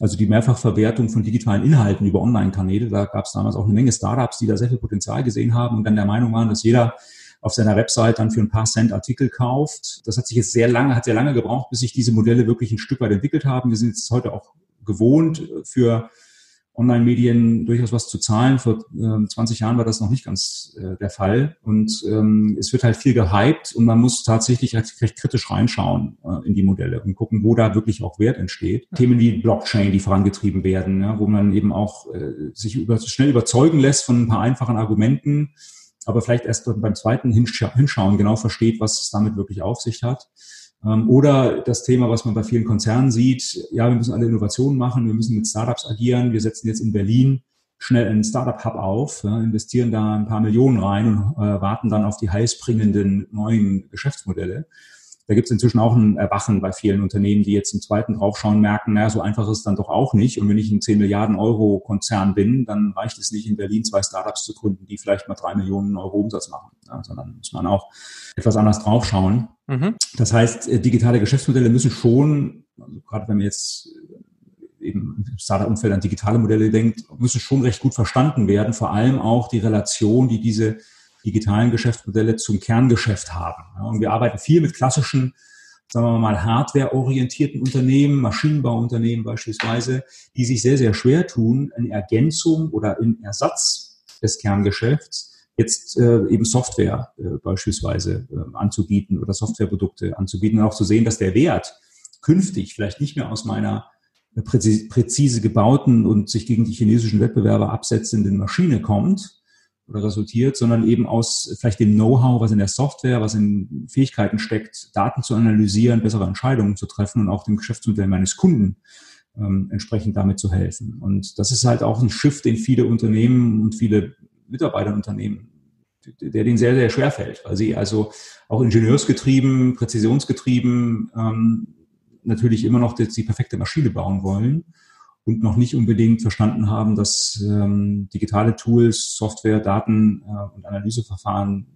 also die Mehrfachverwertung von digitalen Inhalten über Online-Kanäle. Da gab es damals auch eine Menge Startups, die da sehr viel Potenzial gesehen haben und dann der Meinung waren, dass jeder auf seiner Website dann für ein paar Cent Artikel kauft. Das hat sich jetzt sehr lange, hat sehr lange gebraucht, bis sich diese Modelle wirklich ein Stück weit entwickelt haben. Wir sind jetzt heute auch gewohnt für Online-Medien durchaus was zu zahlen. Vor äh, 20 Jahren war das noch nicht ganz äh, der Fall. Und ähm, es wird halt viel gehypt und man muss tatsächlich recht, recht kritisch reinschauen äh, in die Modelle und gucken, wo da wirklich auch Wert entsteht. Ja. Themen wie Blockchain, die vorangetrieben werden, ja, wo man eben auch äh, sich über, schnell überzeugen lässt von ein paar einfachen Argumenten, aber vielleicht erst beim zweiten Hinschauen genau versteht, was es damit wirklich auf sich hat. Ähm, oder das Thema, was man bei vielen Konzernen sieht, ja, wir müssen alle Innovationen machen, wir müssen mit Startups agieren, wir setzen jetzt in Berlin schnell einen Startup-Hub auf, investieren da ein paar Millionen rein und äh, warten dann auf die heißbringenden neuen Geschäftsmodelle. Da gibt es inzwischen auch ein Erwachen bei vielen Unternehmen, die jetzt im zweiten draufschauen, merken, naja, so einfach ist es dann doch auch nicht. Und wenn ich ein 10 Milliarden Euro Konzern bin, dann reicht es nicht, in Berlin zwei Startups zu gründen, die vielleicht mal drei Millionen Euro Umsatz machen, ja, sondern muss man auch etwas anders draufschauen. Mhm. Das heißt, äh, digitale Geschäftsmodelle müssen schon, also gerade wenn man jetzt eben im Startup-Umfeld an digitale Modelle denkt, müssen schon recht gut verstanden werden, vor allem auch die Relation, die diese digitalen Geschäftsmodelle zum Kerngeschäft haben. und wir arbeiten viel mit klassischen, sagen wir mal, hardware-orientierten Unternehmen, Maschinenbauunternehmen beispielsweise, die sich sehr, sehr schwer tun, in Ergänzung oder in Ersatz des Kerngeschäfts jetzt äh, eben Software äh, beispielsweise äh, anzubieten oder Softwareprodukte anzubieten und auch zu sehen, dass der Wert künftig vielleicht nicht mehr aus meiner präzise, präzise gebauten und sich gegen die chinesischen Wettbewerber absetzenden Maschine kommt, oder resultiert, sondern eben aus vielleicht dem Know-how, was in der Software, was in Fähigkeiten steckt, Daten zu analysieren, bessere Entscheidungen zu treffen und auch dem Geschäftsmodell meines Kunden ähm, entsprechend damit zu helfen. Und das ist halt auch ein Shift, den viele Unternehmen und viele Mitarbeiterunternehmen, der denen sehr, sehr schwer fällt, weil sie also auch ingenieursgetrieben, präzisionsgetrieben ähm, natürlich immer noch die, die perfekte Maschine bauen wollen und noch nicht unbedingt verstanden haben, dass ähm, digitale Tools, Software, Daten äh, und Analyseverfahren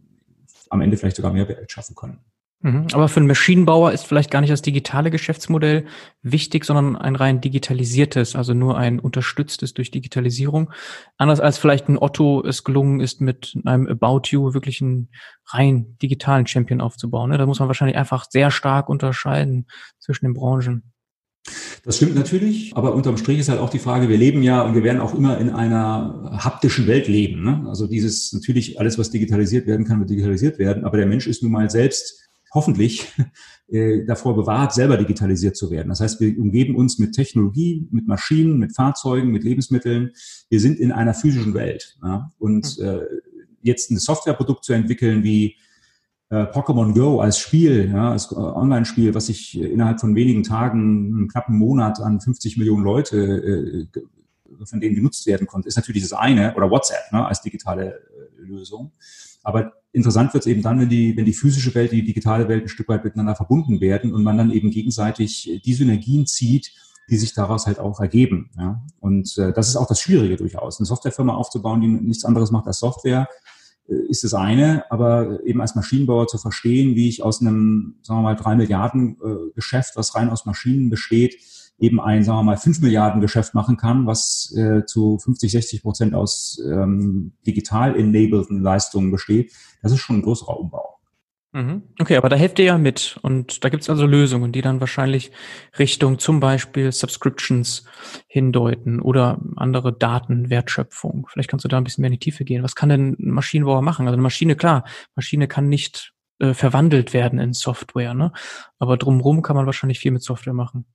am Ende vielleicht sogar mehr Wert schaffen können. Mhm. Aber für einen Maschinenbauer ist vielleicht gar nicht das digitale Geschäftsmodell wichtig, sondern ein rein digitalisiertes, also nur ein unterstütztes durch Digitalisierung. Anders als vielleicht ein Otto es gelungen ist, mit einem About You wirklich einen rein digitalen Champion aufzubauen. Ne? Da muss man wahrscheinlich einfach sehr stark unterscheiden zwischen den Branchen. Das stimmt natürlich, aber unterm Strich ist halt auch die Frage, wir leben ja und wir werden auch immer in einer haptischen Welt leben. Ne? Also dieses natürlich alles, was digitalisiert werden kann, wird digitalisiert werden, aber der Mensch ist nun mal selbst hoffentlich äh, davor bewahrt, selber digitalisiert zu werden. Das heißt, wir umgeben uns mit Technologie, mit Maschinen, mit Fahrzeugen, mit Lebensmitteln. Wir sind in einer physischen Welt. Ja? Und hm. äh, jetzt ein Softwareprodukt zu entwickeln wie äh, Pokémon Go als Spiel, ja, als äh, Online-Spiel, was sich innerhalb von wenigen Tagen, einen knappen Monat an 50 Millionen Leute, äh, von denen genutzt werden konnte, ist natürlich das eine, oder WhatsApp ne, als digitale äh, Lösung. Aber interessant wird es eben dann, wenn die, wenn die physische Welt, die digitale Welt ein Stück weit miteinander verbunden werden und man dann eben gegenseitig die Synergien zieht, die sich daraus halt auch ergeben. Ja. Und äh, das ist auch das Schwierige durchaus. Eine Softwarefirma aufzubauen, die nichts anderes macht als Software, äh, ist das eine, aber eben als Maschinenbauer zu verstehen, wie ich aus einem, sagen wir mal, drei Milliarden äh, Geschäft, was rein aus Maschinen besteht, eben ein, sagen wir mal, fünf Milliarden Geschäft machen kann, was äh, zu 50, 60 Prozent aus ähm, digital enableden Leistungen besteht, das ist schon ein größerer Umbau. Mhm. Okay, aber da helft ihr ja mit und da gibt es also Lösungen, die dann wahrscheinlich Richtung zum Beispiel Subscriptions hindeuten oder andere Datenwertschöpfung. Vielleicht kannst du da ein bisschen mehr in die Tiefe gehen. Was kann denn ein Maschinenbauer machen? Also eine Maschine, klar, Maschine kann nicht äh, verwandelt werden in Software, ne? aber drumherum kann man wahrscheinlich viel mit Software machen.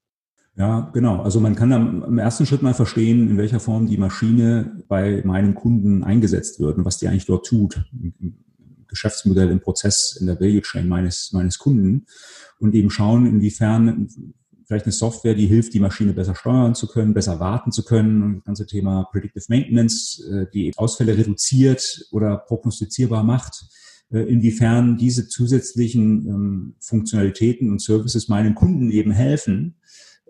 Ja, genau. Also man kann am, im ersten Schritt mal verstehen, in welcher Form die Maschine bei meinem Kunden eingesetzt wird und was die eigentlich dort tut Geschäftsmodell, im Prozess, in der Value Chain meines, meines Kunden und eben schauen, inwiefern vielleicht eine Software, die hilft, die Maschine besser steuern zu können, besser warten zu können. Und das ganze Thema Predictive Maintenance, äh, die Ausfälle reduziert oder prognostizierbar macht. Äh, inwiefern diese zusätzlichen ähm, Funktionalitäten und Services meinen Kunden eben helfen,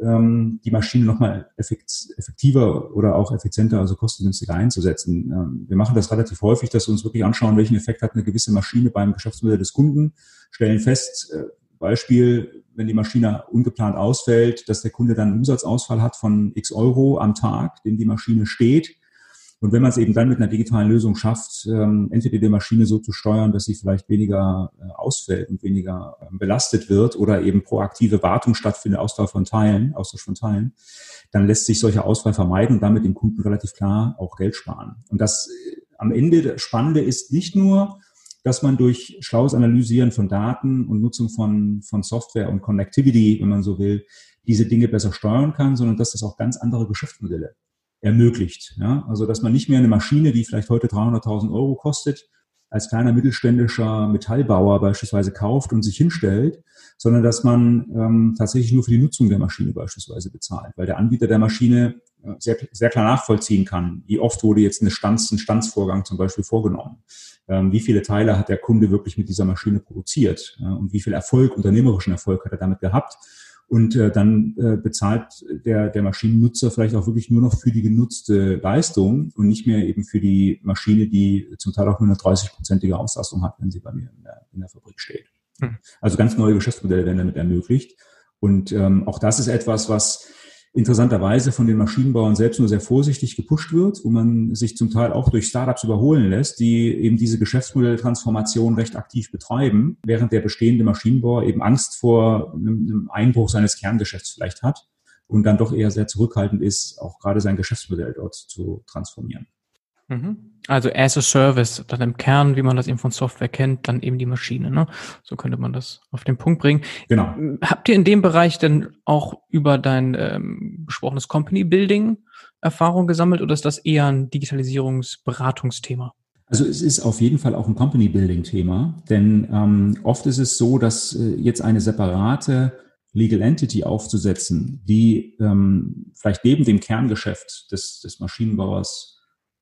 ähm, die Maschine nochmal effektiver oder auch effizienter, also kostengünstiger einzusetzen. Ähm, wir machen das relativ häufig, dass wir uns wirklich anschauen, welchen Effekt hat eine gewisse Maschine beim Geschäftsmodell des Kunden, stellen fest, äh, Beispiel, wenn die Maschine ungeplant ausfällt, dass der Kunde dann einen Umsatzausfall hat von x Euro am Tag, den die Maschine steht und wenn man es eben dann mit einer digitalen Lösung schafft, ähm, entweder die Maschine so zu steuern, dass sie vielleicht weniger äh, ausfällt und weniger äh, belastet wird oder eben proaktive Wartung stattfindet, Austausch von Teilen, Austausch von Teilen, dann lässt sich solcher Ausfall vermeiden und damit dem Kunden relativ klar auch Geld sparen. Und das äh, am Ende das Spannende ist nicht nur, dass man durch schlaues Analysieren von Daten und Nutzung von, von Software und Connectivity, wenn man so will, diese Dinge besser steuern kann, sondern dass das auch ganz andere Geschäftsmodelle ermöglicht. Ja? Also dass man nicht mehr eine Maschine, die vielleicht heute 300.000 Euro kostet, als kleiner mittelständischer Metallbauer beispielsweise kauft und sich hinstellt, sondern dass man ähm, tatsächlich nur für die Nutzung der Maschine beispielsweise bezahlt, weil der Anbieter der Maschine äh, sehr, sehr klar nachvollziehen kann, wie oft wurde jetzt eine Stands, ein Standsvorgang zum Beispiel vorgenommen, ähm, wie viele Teile hat der Kunde wirklich mit dieser Maschine produziert ja, und wie viel Erfolg, unternehmerischen Erfolg hat er damit gehabt und äh, dann äh, bezahlt der, der Maschinennutzer vielleicht auch wirklich nur noch für die genutzte Leistung und nicht mehr eben für die Maschine, die zum Teil auch nur eine 30-prozentige Auslastung hat, wenn sie bei mir in der, in der Fabrik steht. Hm. Also ganz neue Geschäftsmodelle werden damit ermöglicht. Und ähm, auch das ist etwas, was interessanterweise von den Maschinenbauern selbst nur sehr vorsichtig gepusht wird, wo man sich zum Teil auch durch Startups überholen lässt, die eben diese Geschäftsmodelltransformation recht aktiv betreiben, während der bestehende Maschinenbauer eben Angst vor einem Einbruch seines Kerngeschäfts vielleicht hat und dann doch eher sehr zurückhaltend ist, auch gerade sein Geschäftsmodell dort zu transformieren. Mhm. Also as a Service, dann im Kern, wie man das eben von Software kennt, dann eben die Maschine. Ne? So könnte man das auf den Punkt bringen. Genau. Habt ihr in dem Bereich denn auch über dein ähm, besprochenes Company Building Erfahrung gesammelt oder ist das eher ein Digitalisierungsberatungsthema? Also es ist auf jeden Fall auch ein Company Building Thema, denn ähm, oft ist es so, dass äh, jetzt eine separate Legal Entity aufzusetzen, die ähm, vielleicht neben dem Kerngeschäft des, des Maschinenbauers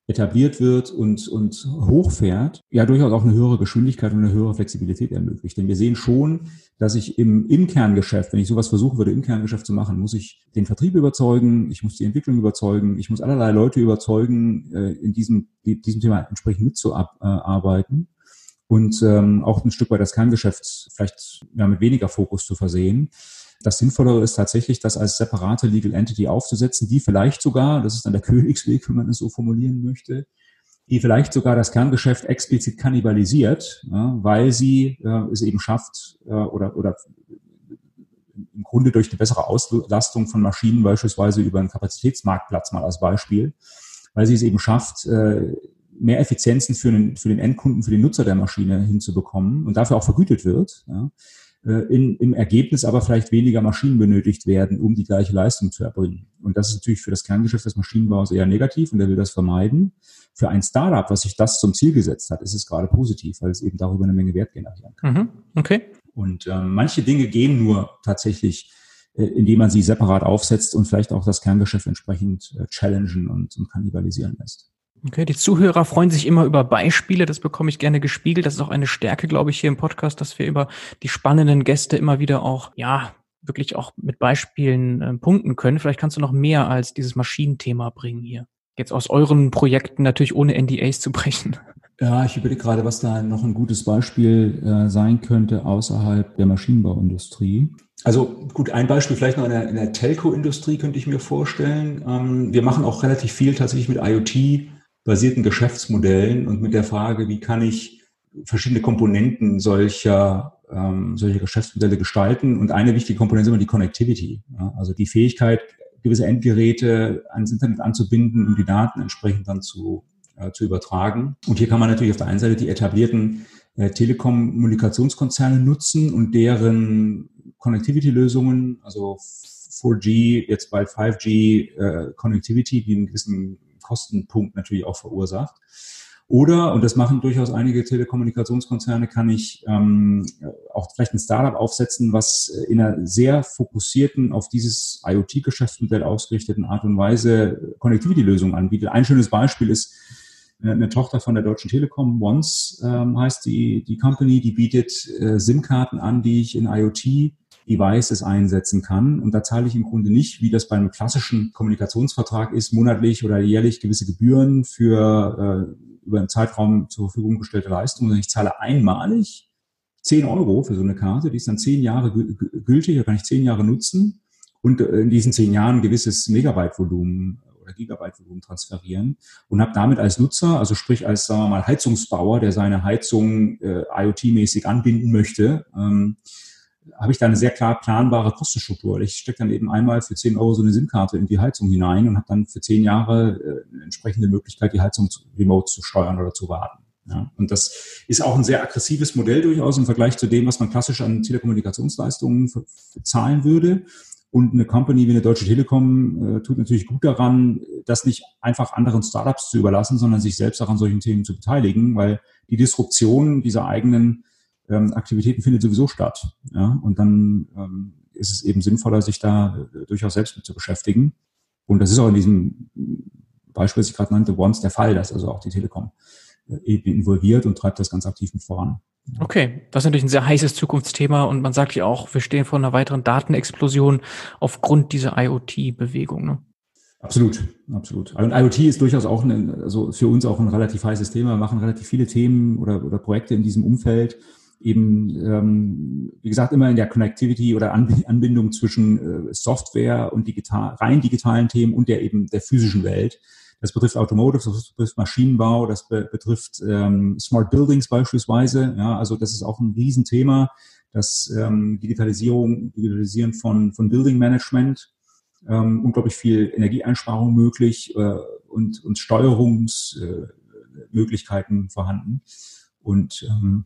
etabliert wird und, und hochfährt, ja durchaus auch eine höhere Geschwindigkeit und eine höhere Flexibilität ermöglicht. Denn wir sehen schon, dass ich im, im Kerngeschäft, wenn ich sowas versuchen würde, im Kerngeschäft zu machen, muss ich den Vertrieb überzeugen, ich muss die Entwicklung überzeugen, ich muss allerlei Leute überzeugen, äh, in diesem, die, diesem Thema entsprechend mitzuarbeiten und ähm, auch ein Stück weit das Kerngeschäft vielleicht ja, mit weniger Fokus zu versehen. Das Sinnvollere ist tatsächlich, das als separate Legal Entity aufzusetzen, die vielleicht sogar, das ist dann der Königsweg, wenn man es so formulieren möchte, die vielleicht sogar das Kerngeschäft explizit kannibalisiert, ja, weil sie äh, es eben schafft äh, oder, oder im Grunde durch die bessere Auslastung von Maschinen beispielsweise über einen Kapazitätsmarktplatz mal als Beispiel, weil sie es eben schafft, äh, mehr Effizienzen für den, für den Endkunden, für den Nutzer der Maschine hinzubekommen und dafür auch vergütet wird. Ja in, im Ergebnis aber vielleicht weniger Maschinen benötigt werden, um die gleiche Leistung zu erbringen. Und das ist natürlich für das Kerngeschäft des Maschinenbaus eher negativ und der will das vermeiden. Für ein Startup, was sich das zum Ziel gesetzt hat, ist es gerade positiv, weil es eben darüber eine Menge Wert generieren kann. Mhm, okay. Und äh, manche Dinge gehen nur tatsächlich, äh, indem man sie separat aufsetzt und vielleicht auch das Kerngeschäft entsprechend äh, challengen und, und kannibalisieren lässt. Okay, die Zuhörer freuen sich immer über Beispiele, das bekomme ich gerne gespiegelt. Das ist auch eine Stärke, glaube ich, hier im Podcast, dass wir über die spannenden Gäste immer wieder auch, ja, wirklich auch mit Beispielen äh, punkten können. Vielleicht kannst du noch mehr als dieses Maschinenthema bringen hier. Jetzt aus euren Projekten natürlich ohne NDAs zu brechen. Ja, ich überlege gerade, was da noch ein gutes Beispiel äh, sein könnte außerhalb der Maschinenbauindustrie. Also gut, ein Beispiel vielleicht noch in der, in der Telco-Industrie könnte ich mir vorstellen. Ähm, wir machen auch relativ viel tatsächlich mit IoT basierten Geschäftsmodellen und mit der Frage, wie kann ich verschiedene Komponenten solcher ähm, solche Geschäftsmodelle gestalten. Und eine wichtige Komponente ist immer die Connectivity. Ja? Also die Fähigkeit, gewisse Endgeräte ans Internet anzubinden, um die Daten entsprechend dann zu, äh, zu übertragen. Und hier kann man natürlich auf der einen Seite die etablierten äh, Telekommunikationskonzerne nutzen und deren Connectivity-Lösungen, also 4G, jetzt bald 5G äh, Connectivity, die einen gewissen Kostenpunkt natürlich auch verursacht. Oder, und das machen durchaus einige Telekommunikationskonzerne, kann ich ähm, auch vielleicht ein Startup aufsetzen, was in einer sehr fokussierten, auf dieses IoT-Geschäftsmodell ausgerichteten Art und Weise Connectivity-Lösungen anbietet. Ein schönes Beispiel ist äh, eine Tochter von der Deutschen Telekom, Once ähm, heißt die, die Company, die bietet äh, SIM-Karten an, die ich in IoT Devices einsetzen kann. Und da zahle ich im Grunde nicht, wie das beim klassischen Kommunikationsvertrag ist, monatlich oder jährlich gewisse Gebühren für äh, über einen Zeitraum zur Verfügung gestellte Leistungen, sondern ich zahle einmalig 10 Euro für so eine Karte, die ist dann zehn Jahre gültig, da kann ich zehn Jahre nutzen und äh, in diesen zehn Jahren ein gewisses Megabyte-Volumen oder Gigabyte-Volumen transferieren und habe damit als Nutzer, also sprich als, sagen wir mal, Heizungsbauer, der seine Heizung äh, IoT-mäßig anbinden möchte, ähm, habe ich da eine sehr klar planbare Kostenstruktur. Ich stecke dann eben einmal für 10 Euro so eine SIM-Karte in die Heizung hinein und habe dann für 10 Jahre äh, eine entsprechende Möglichkeit, die Heizung zu, remote zu steuern oder zu warten. Ja, und das ist auch ein sehr aggressives Modell durchaus im Vergleich zu dem, was man klassisch an Telekommunikationsleistungen zahlen würde. Und eine Company wie eine Deutsche Telekom äh, tut natürlich gut daran, das nicht einfach anderen Startups zu überlassen, sondern sich selbst auch an solchen Themen zu beteiligen, weil die Disruption dieser eigenen ähm, Aktivitäten findet sowieso statt. Ja? Und dann ähm, ist es eben sinnvoller, sich da äh, durchaus selbst mit zu beschäftigen. Und das ist auch in diesem Beispiel, das ich gerade nannte, Once der Fall, dass also auch die Telekom äh, eben involviert und treibt das ganz aktiv mit voran. Okay, das ist natürlich ein sehr heißes Zukunftsthema und man sagt ja auch, wir stehen vor einer weiteren Datenexplosion aufgrund dieser IoT-Bewegung. Ne? Absolut, absolut. Und IoT ist durchaus auch ein, also für uns auch ein relativ heißes Thema. Wir machen relativ viele Themen oder, oder Projekte in diesem Umfeld eben, ähm, wie gesagt, immer in der Connectivity oder Anbindung zwischen äh, Software und digital, rein digitalen Themen und der eben der physischen Welt. Das betrifft Automotive, das betrifft Maschinenbau, das be betrifft ähm, Smart Buildings beispielsweise. Ja, also das ist auch ein Riesenthema, das ähm, Digitalisierung, Digitalisieren von, von Building Management, ähm, unglaublich viel Energieeinsparung möglich äh, und, und Steuerungsmöglichkeiten äh, vorhanden. Und ähm,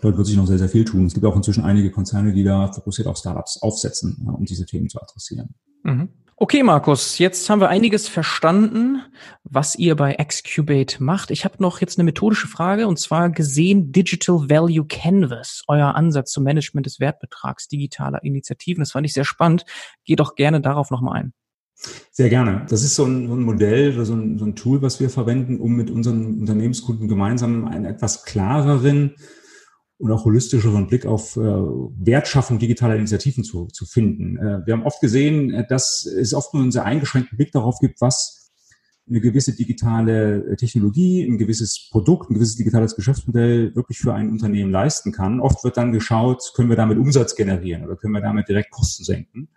dort wird sich noch sehr, sehr viel tun. Es gibt auch inzwischen einige Konzerne, die da fokussiert auf Startups aufsetzen, um diese Themen zu adressieren. Mhm. Okay, Markus, jetzt haben wir einiges verstanden, was ihr bei Xcubate macht. Ich habe noch jetzt eine methodische Frage und zwar gesehen Digital Value Canvas, euer Ansatz zum Management des Wertbetrags digitaler Initiativen. Das fand ich sehr spannend. Geh doch gerne darauf nochmal ein. Sehr gerne. Das ist so ein, so ein Modell oder so ein, so ein, Tool, was wir verwenden, um mit unseren Unternehmenskunden gemeinsam einen etwas klareren und auch holistischeren Blick auf äh, Wertschaffung digitaler Initiativen zu, zu finden. Äh, wir haben oft gesehen, äh, dass es oft nur einen sehr eingeschränkten Blick darauf gibt, was eine gewisse digitale äh, Technologie, ein gewisses Produkt, ein gewisses digitales Geschäftsmodell wirklich für ein Unternehmen leisten kann. Oft wird dann geschaut, können wir damit Umsatz generieren oder können wir damit direkt Kosten senken.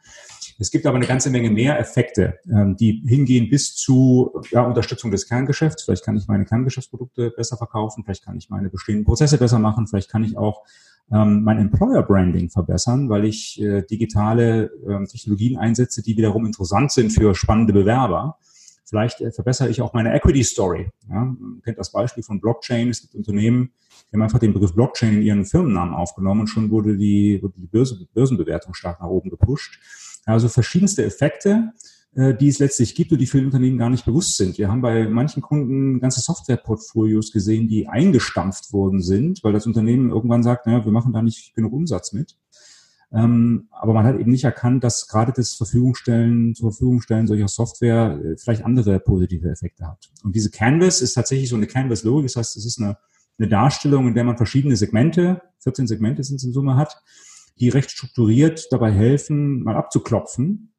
Es gibt aber eine ganze Menge mehr Effekte, ähm, die hingehen bis zu ja, Unterstützung des Kerngeschäfts. Vielleicht kann ich meine Kerngeschäftsprodukte besser verkaufen, vielleicht kann ich meine bestehenden Prozesse besser machen, vielleicht kann ich auch ähm, mein Employer Branding verbessern, weil ich äh, digitale ähm, Technologien einsetze, die wiederum interessant sind für spannende Bewerber. Vielleicht äh, verbessere ich auch meine Equity Story. Ja, man kennt das Beispiel von Blockchain. Es gibt Unternehmen, die haben einfach den Begriff Blockchain in ihren Firmennamen aufgenommen und schon wurde die, wurde die Börse, Börsenbewertung stark nach oben gepusht. Also verschiedenste Effekte, äh, die es letztlich gibt und die vielen Unternehmen gar nicht bewusst sind. Wir haben bei manchen Kunden ganze Softwareportfolios gesehen, die eingestampft worden sind, weil das Unternehmen irgendwann sagt, naja, wir machen da nicht genug Umsatz mit. Ähm, aber man hat eben nicht erkannt, dass gerade das Verfügungstellen, zur Verfügung stellen solcher Software äh, vielleicht andere positive Effekte hat. Und diese Canvas ist tatsächlich so eine Canvas-Logik. Das heißt, es ist eine, eine Darstellung, in der man verschiedene Segmente, 14 Segmente sind es in Summe hat, die recht strukturiert dabei helfen, mal abzuklopfen,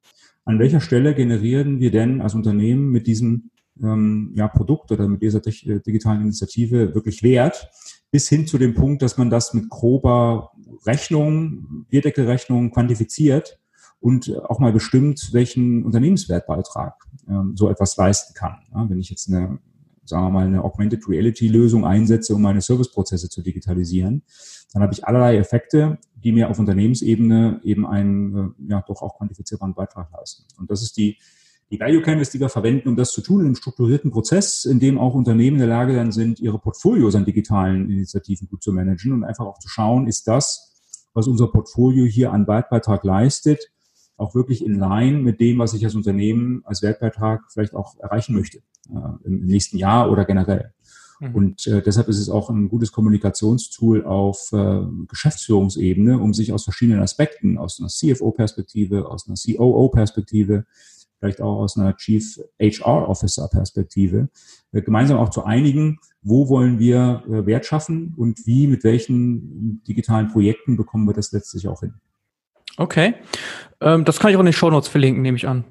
an welcher Stelle generieren wir denn als Unternehmen mit diesem ähm, ja, Produkt oder mit dieser äh, digitalen Initiative wirklich Wert, bis hin zu dem Punkt, dass man das mit grober Rechnung, Bierdeckelrechnung quantifiziert und auch mal bestimmt, welchen Unternehmenswertbeitrag ähm, so etwas leisten kann. Ja, wenn ich jetzt eine sagen wir mal, eine Augmented Reality Lösung einsetze, um meine Serviceprozesse zu digitalisieren, dann habe ich allerlei Effekte, die mir auf Unternehmensebene eben einen, äh, ja, doch auch quantifizierbaren Beitrag leisten. Und das ist die, die Value Canvas, die wir verwenden, um das zu tun, in einem strukturierten Prozess, in dem auch Unternehmen in der Lage dann sind, ihre Portfolios an digitalen Initiativen gut zu managen und einfach auch zu schauen, ist das, was unser Portfolio hier an Wertbeitrag leistet, auch wirklich in line mit dem, was ich als Unternehmen als Wertbeitrag vielleicht auch erreichen möchte äh, im nächsten Jahr oder generell. Mhm. Und äh, deshalb ist es auch ein gutes Kommunikationstool auf äh, Geschäftsführungsebene, um sich aus verschiedenen Aspekten, aus einer CFO-Perspektive, aus einer COO-Perspektive, vielleicht auch aus einer Chief HR Officer Perspektive, äh, gemeinsam auch zu einigen, wo wollen wir äh, Wert schaffen und wie, mit welchen digitalen Projekten bekommen wir das letztlich auch hin. Okay. Ähm, das kann ich auch in den Show Notes verlinken, nehme ich an.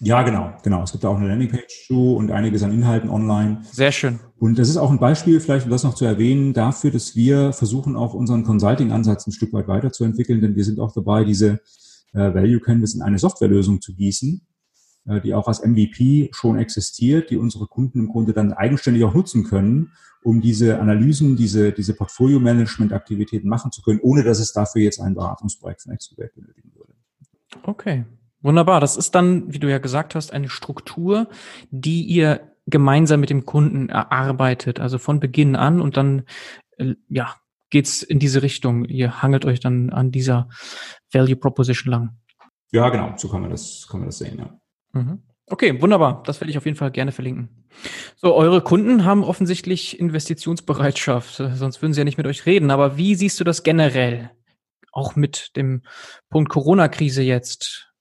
Ja, genau, genau. Es gibt auch eine Landingpage zu und einiges an Inhalten online. Sehr schön. Und das ist auch ein Beispiel, vielleicht um das noch zu erwähnen, dafür, dass wir versuchen, auch unseren Consulting-Ansatz ein Stück weit weiterzuentwickeln, denn wir sind auch dabei, diese äh, Value Canvas in eine Softwarelösung zu gießen, die auch als MVP schon existiert, die unsere Kunden im Grunde dann eigenständig auch nutzen können, um diese Analysen, diese, diese Portfolio-Management-Aktivitäten machen zu können, ohne dass es dafür jetzt ein Beratungsprojekt von Exobert benötigen würde. Okay, wunderbar. Das ist dann, wie du ja gesagt hast, eine Struktur, die ihr gemeinsam mit dem Kunden erarbeitet, also von Beginn an und dann, äh, ja, geht's in diese Richtung. Ihr hangelt euch dann an dieser Value Proposition lang. Ja, genau, so kann man das, kann man das sehen, ja. Mhm. Okay, wunderbar. Das werde ich auf jeden Fall gerne verlinken. So, eure Kunden haben offensichtlich Investitionsbereitschaft, sonst würden sie ja nicht mit euch reden. Aber wie siehst du das generell? Auch mit dem Punkt Corona-Krise jetzt.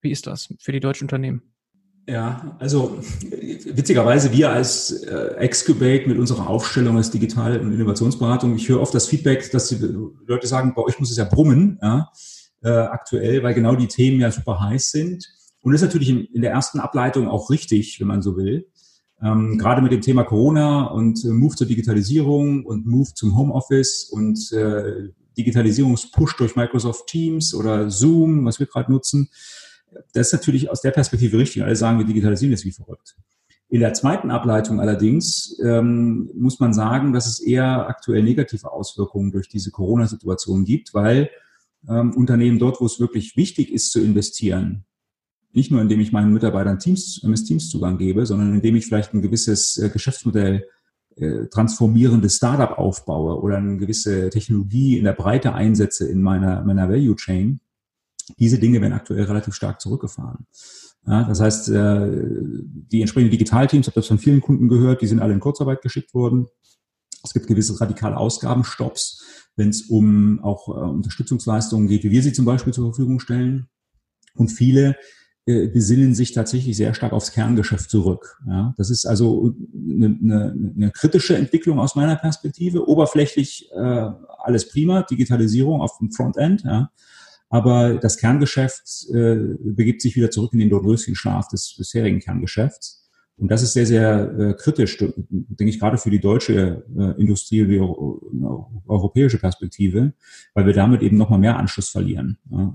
Wie ist das für die deutschen Unternehmen? Ja, also witzigerweise wir als äh, Excubate mit unserer Aufstellung als Digital- und Innovationsberatung, ich höre oft das Feedback, dass die Leute sagen, bei euch muss es ja brummen, ja, äh, aktuell, weil genau die Themen ja super heiß sind. Und das ist natürlich in, in der ersten Ableitung auch richtig, wenn man so will. Ähm, gerade mit dem Thema Corona und äh, Move zur Digitalisierung und Move zum Homeoffice und äh, Digitalisierungspush durch Microsoft Teams oder Zoom, was wir gerade nutzen, das ist natürlich aus der Perspektive richtig. Alle sagen, wir digitalisieren jetzt wie verrückt. In der zweiten Ableitung allerdings ähm, muss man sagen, dass es eher aktuell negative Auswirkungen durch diese Corona-Situation gibt, weil ähm, Unternehmen dort, wo es wirklich wichtig ist zu investieren, nicht nur indem ich meinen Mitarbeitern Teams, MS Teams Zugang gebe, sondern indem ich vielleicht ein gewisses äh, Geschäftsmodell äh, transformierendes Startup aufbaue oder eine gewisse Technologie in der Breite einsetze in meiner, meiner Value Chain. Diese Dinge werden aktuell relativ stark zurückgefahren. Ja, das heißt, äh, die entsprechenden Digitalteams, ich habe das von vielen Kunden gehört, die sind alle in Kurzarbeit geschickt worden. Es gibt gewisse radikale Ausgabenstopps, wenn es um auch äh, Unterstützungsleistungen geht, wie wir sie zum Beispiel zur Verfügung stellen. Und viele besinnen sich tatsächlich sehr stark aufs Kerngeschäft zurück. Ja, das ist also eine, eine, eine kritische Entwicklung aus meiner Perspektive. Oberflächlich äh, alles prima, Digitalisierung auf dem Frontend, ja. aber das Kerngeschäft äh, begibt sich wieder zurück in den Dornröschenschlaf des bisherigen Kerngeschäfts. Und das ist sehr, sehr äh, kritisch, denke ich, gerade für die deutsche äh, Industrie, die europäische Perspektive, weil wir damit eben nochmal mehr Anschluss verlieren. Ja,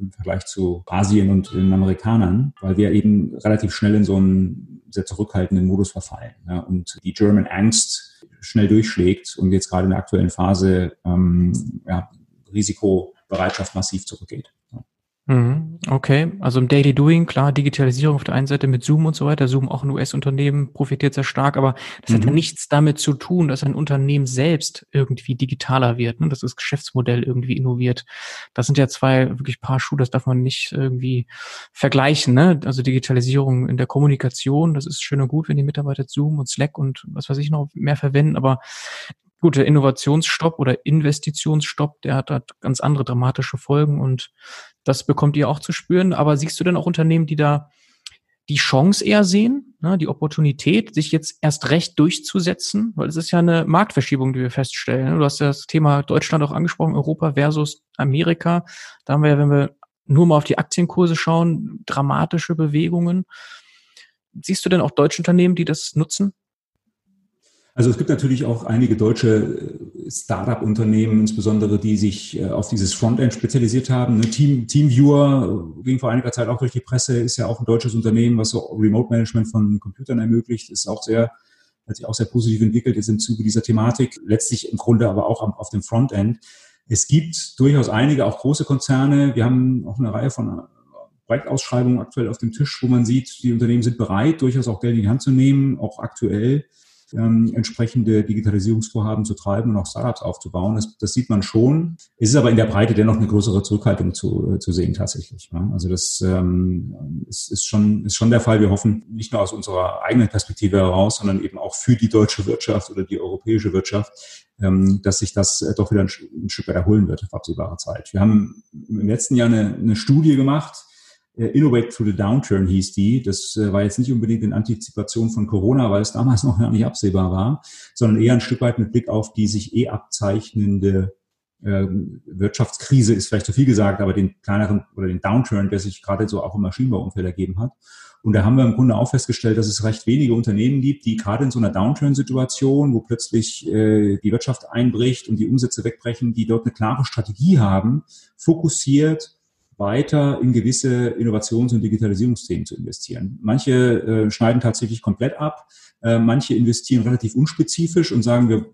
im Vergleich zu Asien und den Amerikanern, weil wir eben relativ schnell in so einen sehr zurückhaltenden Modus verfallen ja, und die German Angst schnell durchschlägt und jetzt gerade in der aktuellen Phase ähm, ja, Risikobereitschaft massiv zurückgeht. Mhm. Okay, also im Daily Doing, klar, Digitalisierung auf der einen Seite mit Zoom und so weiter. Zoom auch ein US-Unternehmen, profitiert sehr stark, aber das mhm. hat ja nichts damit zu tun, dass ein Unternehmen selbst irgendwie digitaler wird, ne? dass das Geschäftsmodell irgendwie innoviert. Das sind ja zwei wirklich Paar Schuhe, das darf man nicht irgendwie vergleichen. Ne? Also Digitalisierung in der Kommunikation, das ist schön und gut, wenn die Mitarbeiter Zoom und Slack und was weiß ich noch mehr verwenden, aber gut, der Innovationsstopp oder Investitionsstopp, der hat, hat ganz andere dramatische Folgen und das bekommt ihr auch zu spüren. Aber siehst du denn auch Unternehmen, die da die Chance eher sehen, ne, die Opportunität, sich jetzt erst recht durchzusetzen? Weil es ist ja eine Marktverschiebung, die wir feststellen. Du hast ja das Thema Deutschland auch angesprochen, Europa versus Amerika. Da haben wir ja, wenn wir nur mal auf die Aktienkurse schauen, dramatische Bewegungen. Siehst du denn auch deutsche Unternehmen, die das nutzen? Also es gibt natürlich auch einige deutsche äh, Startup-Unternehmen, insbesondere die sich äh, auf dieses Frontend spezialisiert haben. Ne, Team, Teamviewer äh, ging vor einiger Zeit auch durch die Presse, ist ja auch ein deutsches Unternehmen, was so Remote-Management von Computern ermöglicht, ist auch sehr, hat sich auch sehr positiv entwickelt, ist im Zuge dieser Thematik, letztlich im Grunde aber auch auf dem Frontend. Es gibt durchaus einige, auch große Konzerne. Wir haben auch eine Reihe von Projektausschreibungen aktuell auf dem Tisch, wo man sieht, die Unternehmen sind bereit, durchaus auch Geld in die Hand zu nehmen, auch aktuell ähm, entsprechende Digitalisierungsvorhaben zu treiben und auch Startups aufzubauen. Das, das sieht man schon. Es ist aber in der Breite dennoch eine größere Zurückhaltung zu, äh, zu sehen tatsächlich. Ja. Also das ähm, ist, ist, schon, ist schon der Fall. Wir hoffen nicht nur aus unserer eigenen Perspektive heraus, sondern eben auch für die deutsche Wirtschaft oder die europäische Wirtschaft, ähm, dass sich das äh, doch wieder ein, ein Stück weit erholen wird auf absehbare Zeit. Wir haben im letzten Jahr eine, eine Studie gemacht, Innovate Through the Downturn hieß die. Das äh, war jetzt nicht unbedingt in Antizipation von Corona, weil es damals noch gar nicht absehbar war, sondern eher ein Stück weit mit Blick auf die sich eh abzeichnende ähm, Wirtschaftskrise ist vielleicht zu viel gesagt, aber den kleineren oder den Downturn, der sich gerade so auch im Maschinenbauumfeld ergeben hat. Und da haben wir im Grunde auch festgestellt, dass es recht wenige Unternehmen gibt, die gerade in so einer Downturn-Situation, wo plötzlich äh, die Wirtschaft einbricht und die Umsätze wegbrechen, die dort eine klare Strategie haben, fokussiert weiter in gewisse Innovations- und Digitalisierungsthemen zu investieren. Manche äh, schneiden tatsächlich komplett ab, äh, manche investieren relativ unspezifisch und sagen, wir,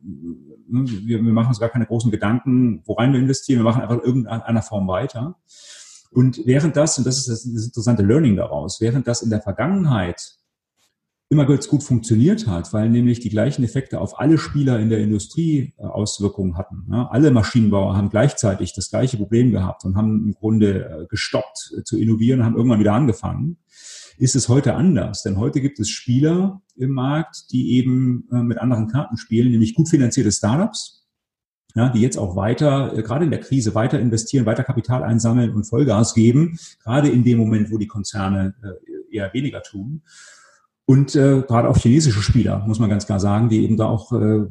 wir, wir machen uns gar keine großen Gedanken, worein wir investieren, wir machen einfach in irgendeiner Form weiter. Und während das, und das ist das interessante Learning daraus, während das in der Vergangenheit immer ganz gut funktioniert hat, weil nämlich die gleichen Effekte auf alle Spieler in der Industrie äh, Auswirkungen hatten. Ja, alle Maschinenbauer haben gleichzeitig das gleiche Problem gehabt und haben im Grunde äh, gestoppt äh, zu innovieren und haben irgendwann wieder angefangen. Ist es heute anders? Denn heute gibt es Spieler im Markt, die eben mit anderen Karten spielen, nämlich gut finanzierte Startups, die jetzt auch weiter, gerade in der Krise, weiter investieren, weiter Kapital einsammeln und Vollgas geben, gerade in dem Moment, wo die Konzerne eher weniger tun. Und äh, gerade auch chinesische Spieler, muss man ganz klar sagen, die eben da auch äh,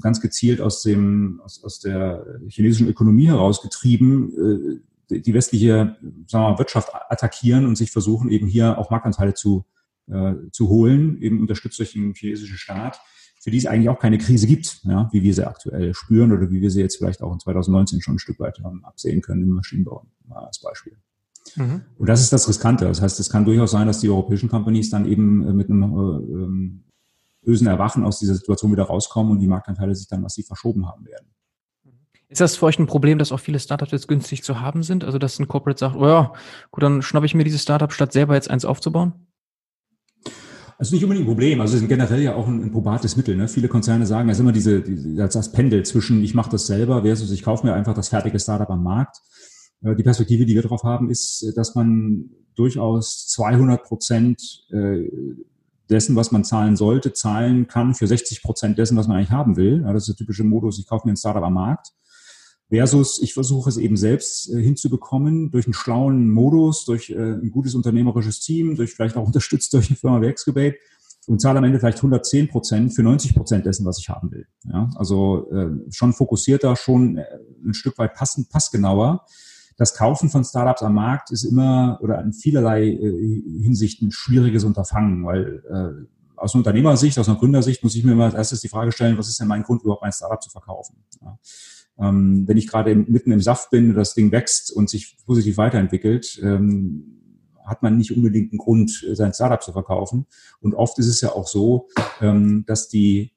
ganz gezielt aus, dem, aus, aus der chinesischen Ökonomie herausgetrieben äh, die westliche sagen wir mal, Wirtschaft attackieren und sich versuchen, eben hier auch Marktanteile zu, äh, zu holen, eben unterstützt durch den chinesischen Staat, für die es eigentlich auch keine Krise gibt, ja, wie wir sie aktuell spüren oder wie wir sie jetzt vielleicht auch in 2019 schon ein Stück weit haben absehen können im Maschinenbau als Beispiel. Mhm. Und das ist das Riskante. Das heißt, es kann durchaus sein, dass die europäischen Companies dann eben äh, mit einem äh, ähm, bösen Erwachen aus dieser Situation wieder rauskommen und die Marktanteile sich dann massiv verschoben haben werden. Ist das für euch ein Problem, dass auch viele Startups jetzt günstig zu haben sind? Also, dass ein Corporate sagt, oh ja, gut, dann schnappe ich mir dieses Startup, statt selber jetzt eins aufzubauen? Das ist nicht unbedingt ein Problem. Also es ist generell ja auch ein, ein probates Mittel. Ne? Viele Konzerne sagen, es ist immer diese, diese das Pendel zwischen ich mache das selber versus ich kaufe mir einfach das fertige Startup am Markt. Äh, die Perspektive, die wir darauf haben, ist, äh, dass man durchaus 200 Prozent äh, dessen, was man zahlen sollte, zahlen kann für 60 Prozent dessen, was man eigentlich haben will. das ist der typische Modus, ich kaufe mir ein Startup am Markt. Versus, ich versuche es eben selbst hinzubekommen durch einen schlauen Modus, durch ein gutes unternehmerisches Team, durch vielleicht auch unterstützt durch eine Firma wie Excubate und zahle am Ende vielleicht 110 Prozent für 90 Prozent dessen, was ich haben will. Ja, also äh, schon fokussierter, schon ein Stück weit passend, passgenauer das Kaufen von Startups am Markt ist immer oder in vielerlei äh, Hinsicht ein schwieriges Unterfangen, weil äh, aus einer Unternehmersicht, aus einer Gründersicht muss ich mir immer als erstes die Frage stellen, was ist denn mein Grund, überhaupt ein Startup zu verkaufen? Ja. Ähm, wenn ich gerade mitten im Saft bin, das Ding wächst und sich positiv weiterentwickelt, ähm, hat man nicht unbedingt einen Grund, sein Startup zu verkaufen. Und oft ist es ja auch so, ähm, dass die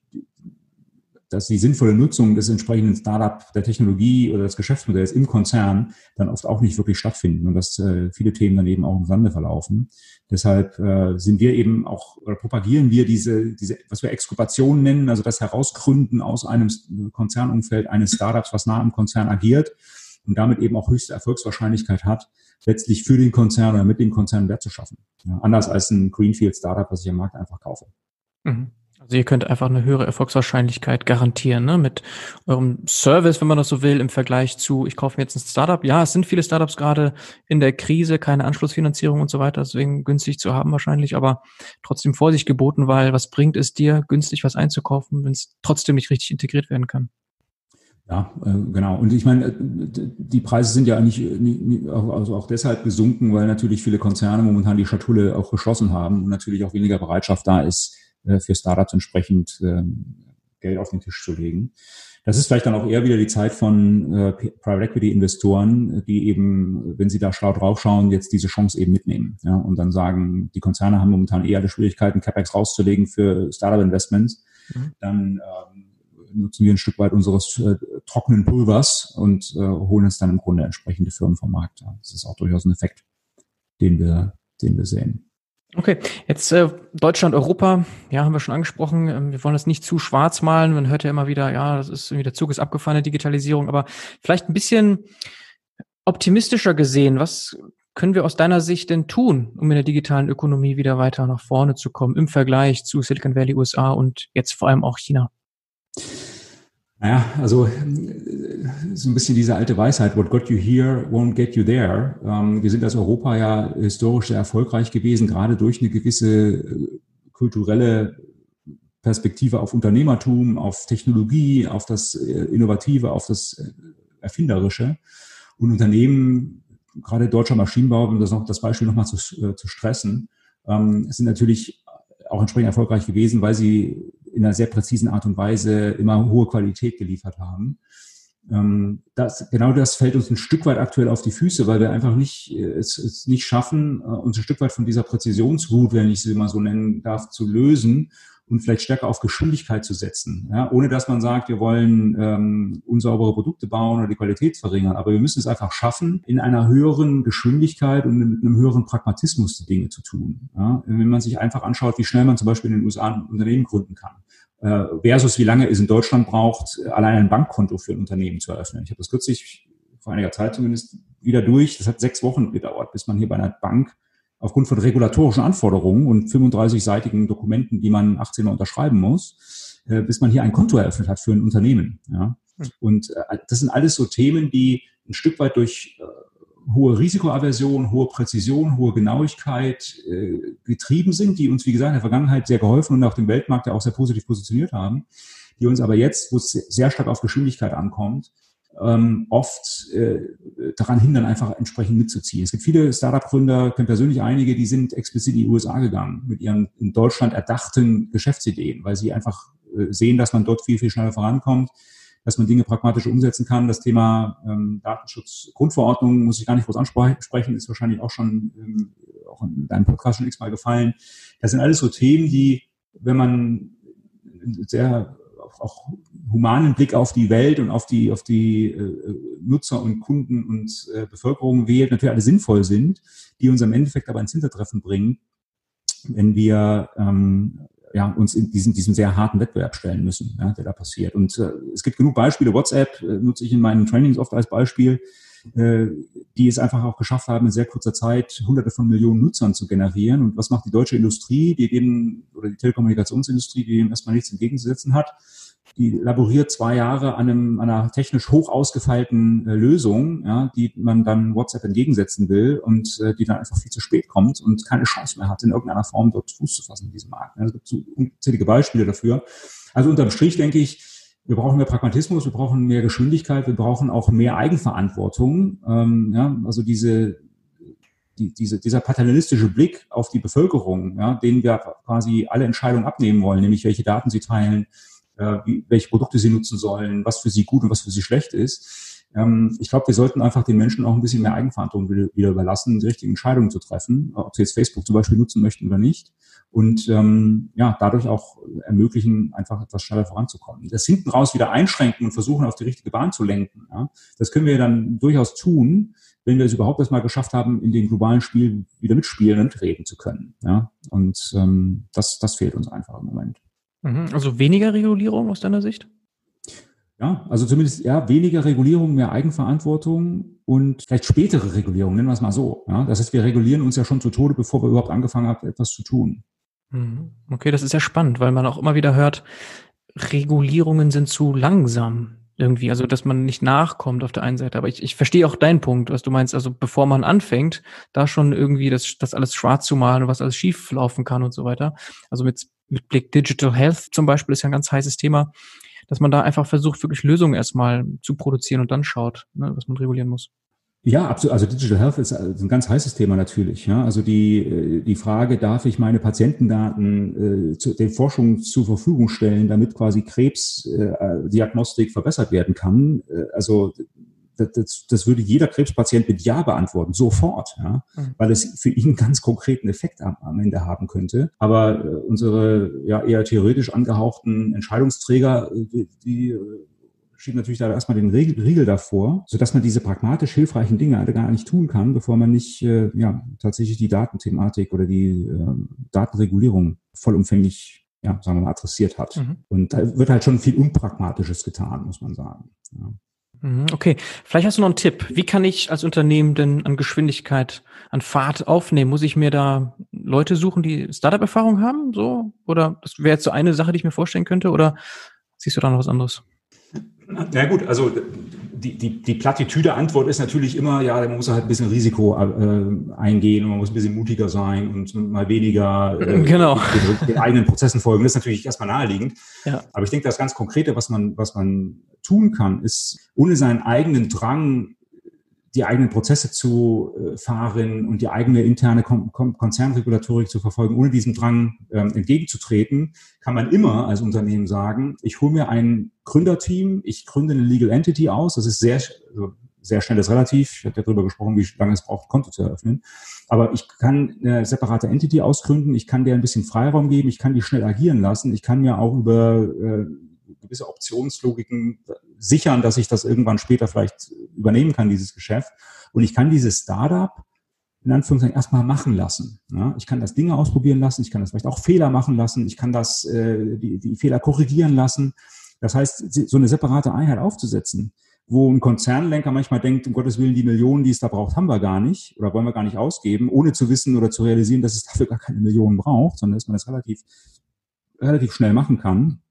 dass die sinnvolle Nutzung des entsprechenden Startup, der Technologie oder des Geschäftsmodells im Konzern dann oft auch nicht wirklich stattfinden und dass äh, viele Themen dann eben auch im Sande verlaufen. Deshalb äh, sind wir eben auch oder propagieren wir diese, diese, was wir Exkulpation nennen, also das Herausgründen aus einem Konzernumfeld eines Startups, was nah am Konzern agiert und damit eben auch höchste Erfolgswahrscheinlichkeit hat, letztlich für den Konzern oder mit dem Konzern Wert zu schaffen. Ja, anders als ein Greenfield Startup, was ich am Markt einfach kaufe. Mhm. Also ihr könnt einfach eine höhere Erfolgswahrscheinlichkeit garantieren, ne? Mit eurem Service, wenn man das so will, im Vergleich zu, ich kaufe mir jetzt ein Startup. Ja, es sind viele Startups gerade in der Krise, keine Anschlussfinanzierung und so weiter, deswegen günstig zu haben wahrscheinlich, aber trotzdem Vorsicht geboten, weil was bringt es dir, günstig was einzukaufen, wenn es trotzdem nicht richtig integriert werden kann? Ja, äh, genau. Und ich meine, äh, die Preise sind ja eigentlich also auch deshalb gesunken, weil natürlich viele Konzerne momentan die Schatulle auch geschlossen haben und natürlich auch weniger Bereitschaft da ist, äh, für Startups entsprechend ähm, Geld auf den Tisch zu legen. Das ist vielleicht dann auch eher wieder die Zeit von äh, Private Equity Investoren, die eben, wenn sie da schlau draufschauen, jetzt diese Chance eben mitnehmen. Ja, und dann sagen, die Konzerne haben momentan eher die Schwierigkeiten, CapEx rauszulegen für Startup Investments. Mhm. Dann ähm, nutzen wir ein Stück weit unseres äh, trockenen Pulvers und äh, holen uns dann im Grunde entsprechende Firmen vom Markt. Das ist auch durchaus ein Effekt, den wir, den wir sehen. Okay, jetzt äh, Deutschland, Europa, ja, haben wir schon angesprochen. Ähm, wir wollen das nicht zu schwarz malen. Man hört ja immer wieder, ja, das ist irgendwie der Zug ist abgefahren, Digitalisierung, aber vielleicht ein bisschen optimistischer gesehen. Was können wir aus deiner Sicht denn tun, um in der digitalen Ökonomie wieder weiter nach vorne zu kommen im Vergleich zu Silicon Valley, USA und jetzt vor allem auch China? Naja, also so ein bisschen diese alte Weisheit, what got you here won't get you there. Ähm, wir sind als Europa ja historisch sehr erfolgreich gewesen, gerade durch eine gewisse äh, kulturelle Perspektive auf Unternehmertum, auf Technologie, auf das äh, Innovative, auf das äh, Erfinderische. Und Unternehmen, gerade deutscher Maschinenbau, um das, noch, das Beispiel nochmal zu, zu stressen, ähm, sind natürlich auch entsprechend erfolgreich gewesen, weil sie in einer sehr präzisen Art und Weise immer hohe Qualität geliefert haben. Ähm, das, genau das fällt uns ein Stück weit aktuell auf die Füße, weil wir einfach nicht, äh, es, es nicht schaffen, äh, uns ein Stück weit von dieser Präzisionswut, wenn ich sie mal so nennen darf, zu lösen und vielleicht stärker auf Geschwindigkeit zu setzen. Ja, ohne dass man sagt, wir wollen ähm, unsaubere Produkte bauen oder die Qualität verringern. Aber wir müssen es einfach schaffen, in einer höheren Geschwindigkeit und mit einem höheren Pragmatismus die Dinge zu tun. Ja, wenn man sich einfach anschaut, wie schnell man zum Beispiel in den USA ein Unternehmen gründen kann äh, versus wie lange es in Deutschland braucht, allein ein Bankkonto für ein Unternehmen zu eröffnen. Ich habe das kürzlich vor einiger Zeit zumindest wieder durch. Das hat sechs Wochen gedauert, bis man hier bei einer Bank aufgrund von regulatorischen Anforderungen und 35-seitigen Dokumenten, die man 18 Mal unterschreiben muss, äh, bis man hier ein Konto eröffnet hat für ein Unternehmen. Ja? Hm. Und äh, das sind alles so Themen, die ein Stück weit durch äh, hohe Risikoaversion, hohe Präzision, hohe Genauigkeit äh, getrieben sind, die uns, wie gesagt, in der Vergangenheit sehr geholfen und auf dem Weltmarkt ja auch sehr positiv positioniert haben, die uns aber jetzt, wo es sehr stark auf Geschwindigkeit ankommt, ähm, oft äh, daran hindern, einfach entsprechend mitzuziehen. Es gibt viele Startup-Gründer, kenne persönlich einige, die sind explizit in die USA gegangen mit ihren in Deutschland erdachten Geschäftsideen, weil sie einfach äh, sehen, dass man dort viel, viel schneller vorankommt, dass man Dinge pragmatisch umsetzen kann. Das Thema ähm, Datenschutz, Grundverordnung muss ich gar nicht groß ansprechen, ist wahrscheinlich auch schon ähm, auch in deinem Podcast schon x-mal gefallen. Das sind alles so Themen, die, wenn man sehr auch humanen Blick auf die Welt und auf die, auf die äh, Nutzer und Kunden und äh, Bevölkerung wählt, natürlich alle sinnvoll sind, die uns im Endeffekt aber ins Hintertreffen bringen, wenn wir ähm, ja, uns in diesem, diesem sehr harten Wettbewerb stellen müssen, ja, der da passiert. Und äh, es gibt genug Beispiele. WhatsApp äh, nutze ich in meinen Trainings oft als Beispiel, äh, die es einfach auch geschafft haben, in sehr kurzer Zeit hunderte von Millionen Nutzern zu generieren. Und was macht die deutsche Industrie, die eben, oder die Telekommunikationsindustrie, die dem erstmal nichts entgegenzusetzen hat? die laboriert zwei Jahre an, einem, einer technisch hoch ausgefeilten äh, Lösung, ja, die man dann WhatsApp entgegensetzen will und äh, die dann einfach viel zu spät kommt und keine Chance mehr hat, in irgendeiner Form dort Fuß zu fassen in diesem Markt. Ja, es gibt so unzählige Beispiele dafür. Also unterm Strich denke ich, wir brauchen mehr Pragmatismus, wir brauchen mehr Geschwindigkeit, wir brauchen auch mehr Eigenverantwortung. Ähm, ja, also diese, die, diese, dieser paternalistische Blick auf die Bevölkerung, ja, denen wir quasi alle Entscheidungen abnehmen wollen, nämlich welche Daten sie teilen, äh, wie, welche Produkte sie nutzen sollen, was für sie gut und was für sie schlecht ist. Ähm, ich glaube, wir sollten einfach den Menschen auch ein bisschen mehr Eigenverantwortung wieder, wieder überlassen, die richtigen Entscheidungen zu treffen, ob sie jetzt Facebook zum Beispiel nutzen möchten oder nicht. Und ähm, ja, dadurch auch ermöglichen, einfach etwas schneller voranzukommen. Das hinten raus wieder einschränken und versuchen, auf die richtige Bahn zu lenken. Ja, das können wir dann durchaus tun, wenn wir es überhaupt erstmal geschafft haben, in dem globalen Spiel wieder mitspielen und reden zu können. Ja, und ähm, das, das fehlt uns einfach im Moment. Mhm. Also weniger Regulierung aus deiner Sicht? Ja, also zumindest ja, weniger Regulierung, mehr Eigenverantwortung und vielleicht spätere Regulierung, nennen wir es mal so. Ja? Das heißt, wir regulieren uns ja schon zu Tode, bevor wir überhaupt angefangen haben, etwas zu tun. Mhm. Okay, das ist ja spannend, weil man auch immer wieder hört, Regulierungen sind zu langsam irgendwie, also dass man nicht nachkommt auf der einen Seite. Aber ich, ich verstehe auch deinen Punkt, was du meinst. Also bevor man anfängt, da schon irgendwie das, das alles schwarz zu malen und was alles schief laufen kann und so weiter. Also mit mit Blick Digital Health zum Beispiel ist ja ein ganz heißes Thema, dass man da einfach versucht, wirklich Lösungen erstmal zu produzieren und dann schaut, ne, was man regulieren muss. Ja, absolut. Also Digital Health ist ein ganz heißes Thema natürlich. Ja. Also die, äh, die Frage, darf ich meine Patientendaten äh, zu, den Forschungen zur Verfügung stellen, damit quasi Krebsdiagnostik äh, verbessert werden kann? Äh, also das, das würde jeder Krebspatient mit Ja beantworten, sofort, ja, mhm. weil es für ihn einen ganz konkreten Effekt am, am Ende haben könnte. Aber äh, unsere ja eher theoretisch angehauchten Entscheidungsträger, äh, die, die schiebt natürlich da erstmal den Riegel davor, sodass man diese pragmatisch hilfreichen Dinge gar nicht tun kann, bevor man nicht äh, ja, tatsächlich die Datenthematik oder die äh, Datenregulierung vollumfänglich ja, sagen wir mal, adressiert hat. Mhm. Und da wird halt schon viel Unpragmatisches getan, muss man sagen. Ja. Mhm, okay, vielleicht hast du noch einen Tipp. Wie kann ich als Unternehmen denn an Geschwindigkeit, an Fahrt aufnehmen? Muss ich mir da Leute suchen, die Startup-Erfahrung haben? So? Oder das wäre jetzt so eine Sache, die ich mir vorstellen könnte? Oder siehst du da noch was anderes? Na gut, also die, die, die Plattitüde Antwort ist natürlich immer, ja, man muss halt ein bisschen Risiko äh, eingehen und man muss ein bisschen mutiger sein und mal weniger äh, genau. den, den, eigenen Prozessen folgen. Das ist natürlich erstmal naheliegend. Ja. Aber ich denke, das ganz Konkrete, was man, was man tun kann, ist, ohne seinen eigenen Drang die eigenen Prozesse zu äh, fahren und die eigene interne Kon Kon Konzernregulatorik zu verfolgen, ohne diesem Drang ähm, entgegenzutreten, kann man immer als Unternehmen sagen, ich hole mir ein Gründerteam, ich gründe eine Legal Entity aus, das ist sehr, also sehr schnell ist relativ, ich habe ja darüber gesprochen, wie lange es braucht, Konto zu eröffnen, aber ich kann eine separate Entity ausgründen, ich kann der ein bisschen Freiraum geben, ich kann die schnell agieren lassen, ich kann mir auch über äh, gewisse Optionslogiken sichern, dass ich das irgendwann später vielleicht übernehmen kann, dieses Geschäft. Und ich kann dieses Startup in Anführungszeichen erstmal machen lassen. Ja, ich kann das Dinge ausprobieren lassen, ich kann das vielleicht auch Fehler machen lassen, ich kann das, äh, die, die Fehler korrigieren lassen. Das heißt, so eine separate Einheit aufzusetzen, wo ein Konzernlenker manchmal denkt, um Gottes Willen, die Millionen, die es da braucht, haben wir gar nicht oder wollen wir gar nicht ausgeben, ohne zu wissen oder zu realisieren, dass es dafür gar keine Millionen braucht, sondern dass man das relativ, relativ schnell machen kann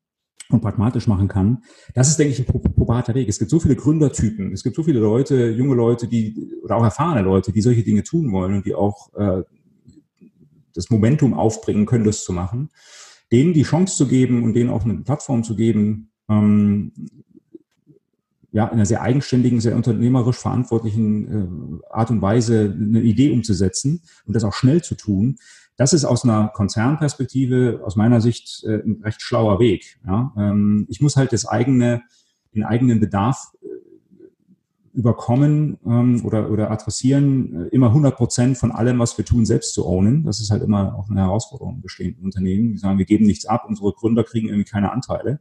und pragmatisch machen kann. Das ist, denke ich, ein probater Weg. Es gibt so viele Gründertypen, es gibt so viele Leute, junge Leute, die oder auch erfahrene Leute, die solche Dinge tun wollen und die auch äh, das Momentum aufbringen können, das zu machen. Denen die Chance zu geben und denen auch eine Plattform zu geben, ähm, ja, in einer sehr eigenständigen, sehr unternehmerisch verantwortlichen äh, Art und Weise eine Idee umzusetzen und das auch schnell zu tun, das ist aus einer Konzernperspektive aus meiner Sicht äh, ein recht schlauer Weg. Ja? Ähm, ich muss halt das eigene, den eigenen Bedarf äh, überkommen ähm, oder, oder adressieren, äh, immer 100 Prozent von allem, was wir tun, selbst zu ownen. Das ist halt immer auch eine Herausforderung bestehenden Unternehmen. Die sagen, wir geben nichts ab, unsere Gründer kriegen irgendwie keine Anteile.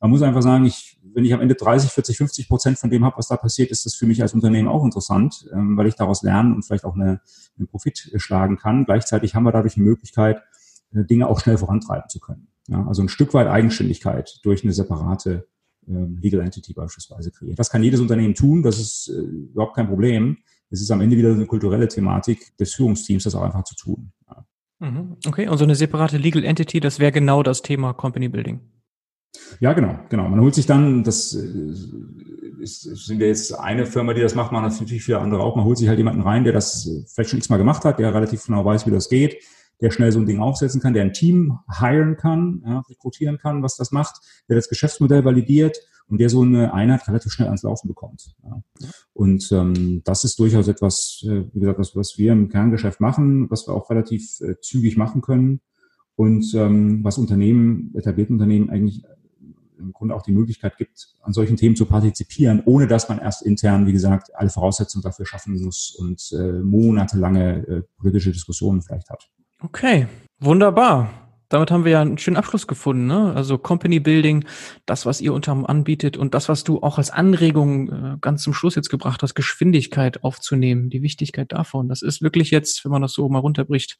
Man muss einfach sagen, ich, wenn ich am Ende 30, 40, 50 Prozent von dem habe, was da passiert, ist das für mich als Unternehmen auch interessant, ähm, weil ich daraus lernen und vielleicht auch eine, einen Profit schlagen kann. Gleichzeitig haben wir dadurch eine Möglichkeit, äh, Dinge auch schnell vorantreiben zu können. Ja, also ein Stück weit Eigenständigkeit durch eine separate äh, Legal Entity beispielsweise kreieren. Das kann jedes Unternehmen tun, das ist äh, überhaupt kein Problem. Es ist am Ende wieder eine kulturelle Thematik des Führungsteams, das auch einfach zu tun. Ja. Mhm. Okay, und so eine separate Legal Entity, das wäre genau das Thema Company Building. Ja, genau, genau. Man holt sich dann, das äh, ist, sind ja jetzt eine Firma, die das macht, man hat natürlich viele andere auch. Man holt sich halt jemanden rein, der das äh, vielleicht schon x-mal gemacht hat, der relativ genau weiß, wie das geht, der schnell so ein Ding aufsetzen kann, der ein Team hiren kann, ja, rekrutieren kann, was das macht, der das Geschäftsmodell validiert und der so eine Einheit relativ schnell ans Laufen bekommt. Ja. Und ähm, das ist durchaus etwas, äh, wie gesagt, was, was wir im Kerngeschäft machen, was wir auch relativ äh, zügig machen können und ähm, was Unternehmen, etablierte Unternehmen eigentlich im Grunde auch die Möglichkeit gibt, an solchen Themen zu partizipieren, ohne dass man erst intern, wie gesagt, alle Voraussetzungen dafür schaffen muss und äh, monatelange äh, politische Diskussionen vielleicht hat. Okay, wunderbar. Damit haben wir ja einen schönen Abschluss gefunden. Ne? Also Company Building, das, was ihr unter anbietet und das, was du auch als Anregung äh, ganz zum Schluss jetzt gebracht hast, Geschwindigkeit aufzunehmen, die Wichtigkeit davon. Das ist wirklich jetzt, wenn man das so mal runterbricht,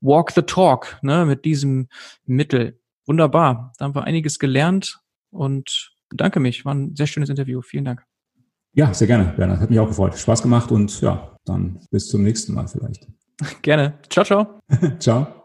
walk the talk ne? mit diesem Mittel. Wunderbar. Da haben wir einiges gelernt und bedanke mich. War ein sehr schönes Interview. Vielen Dank. Ja, sehr gerne, Bernhard. Hat mich auch gefreut. Spaß gemacht und ja, dann bis zum nächsten Mal vielleicht. Gerne. Ciao, ciao. ciao.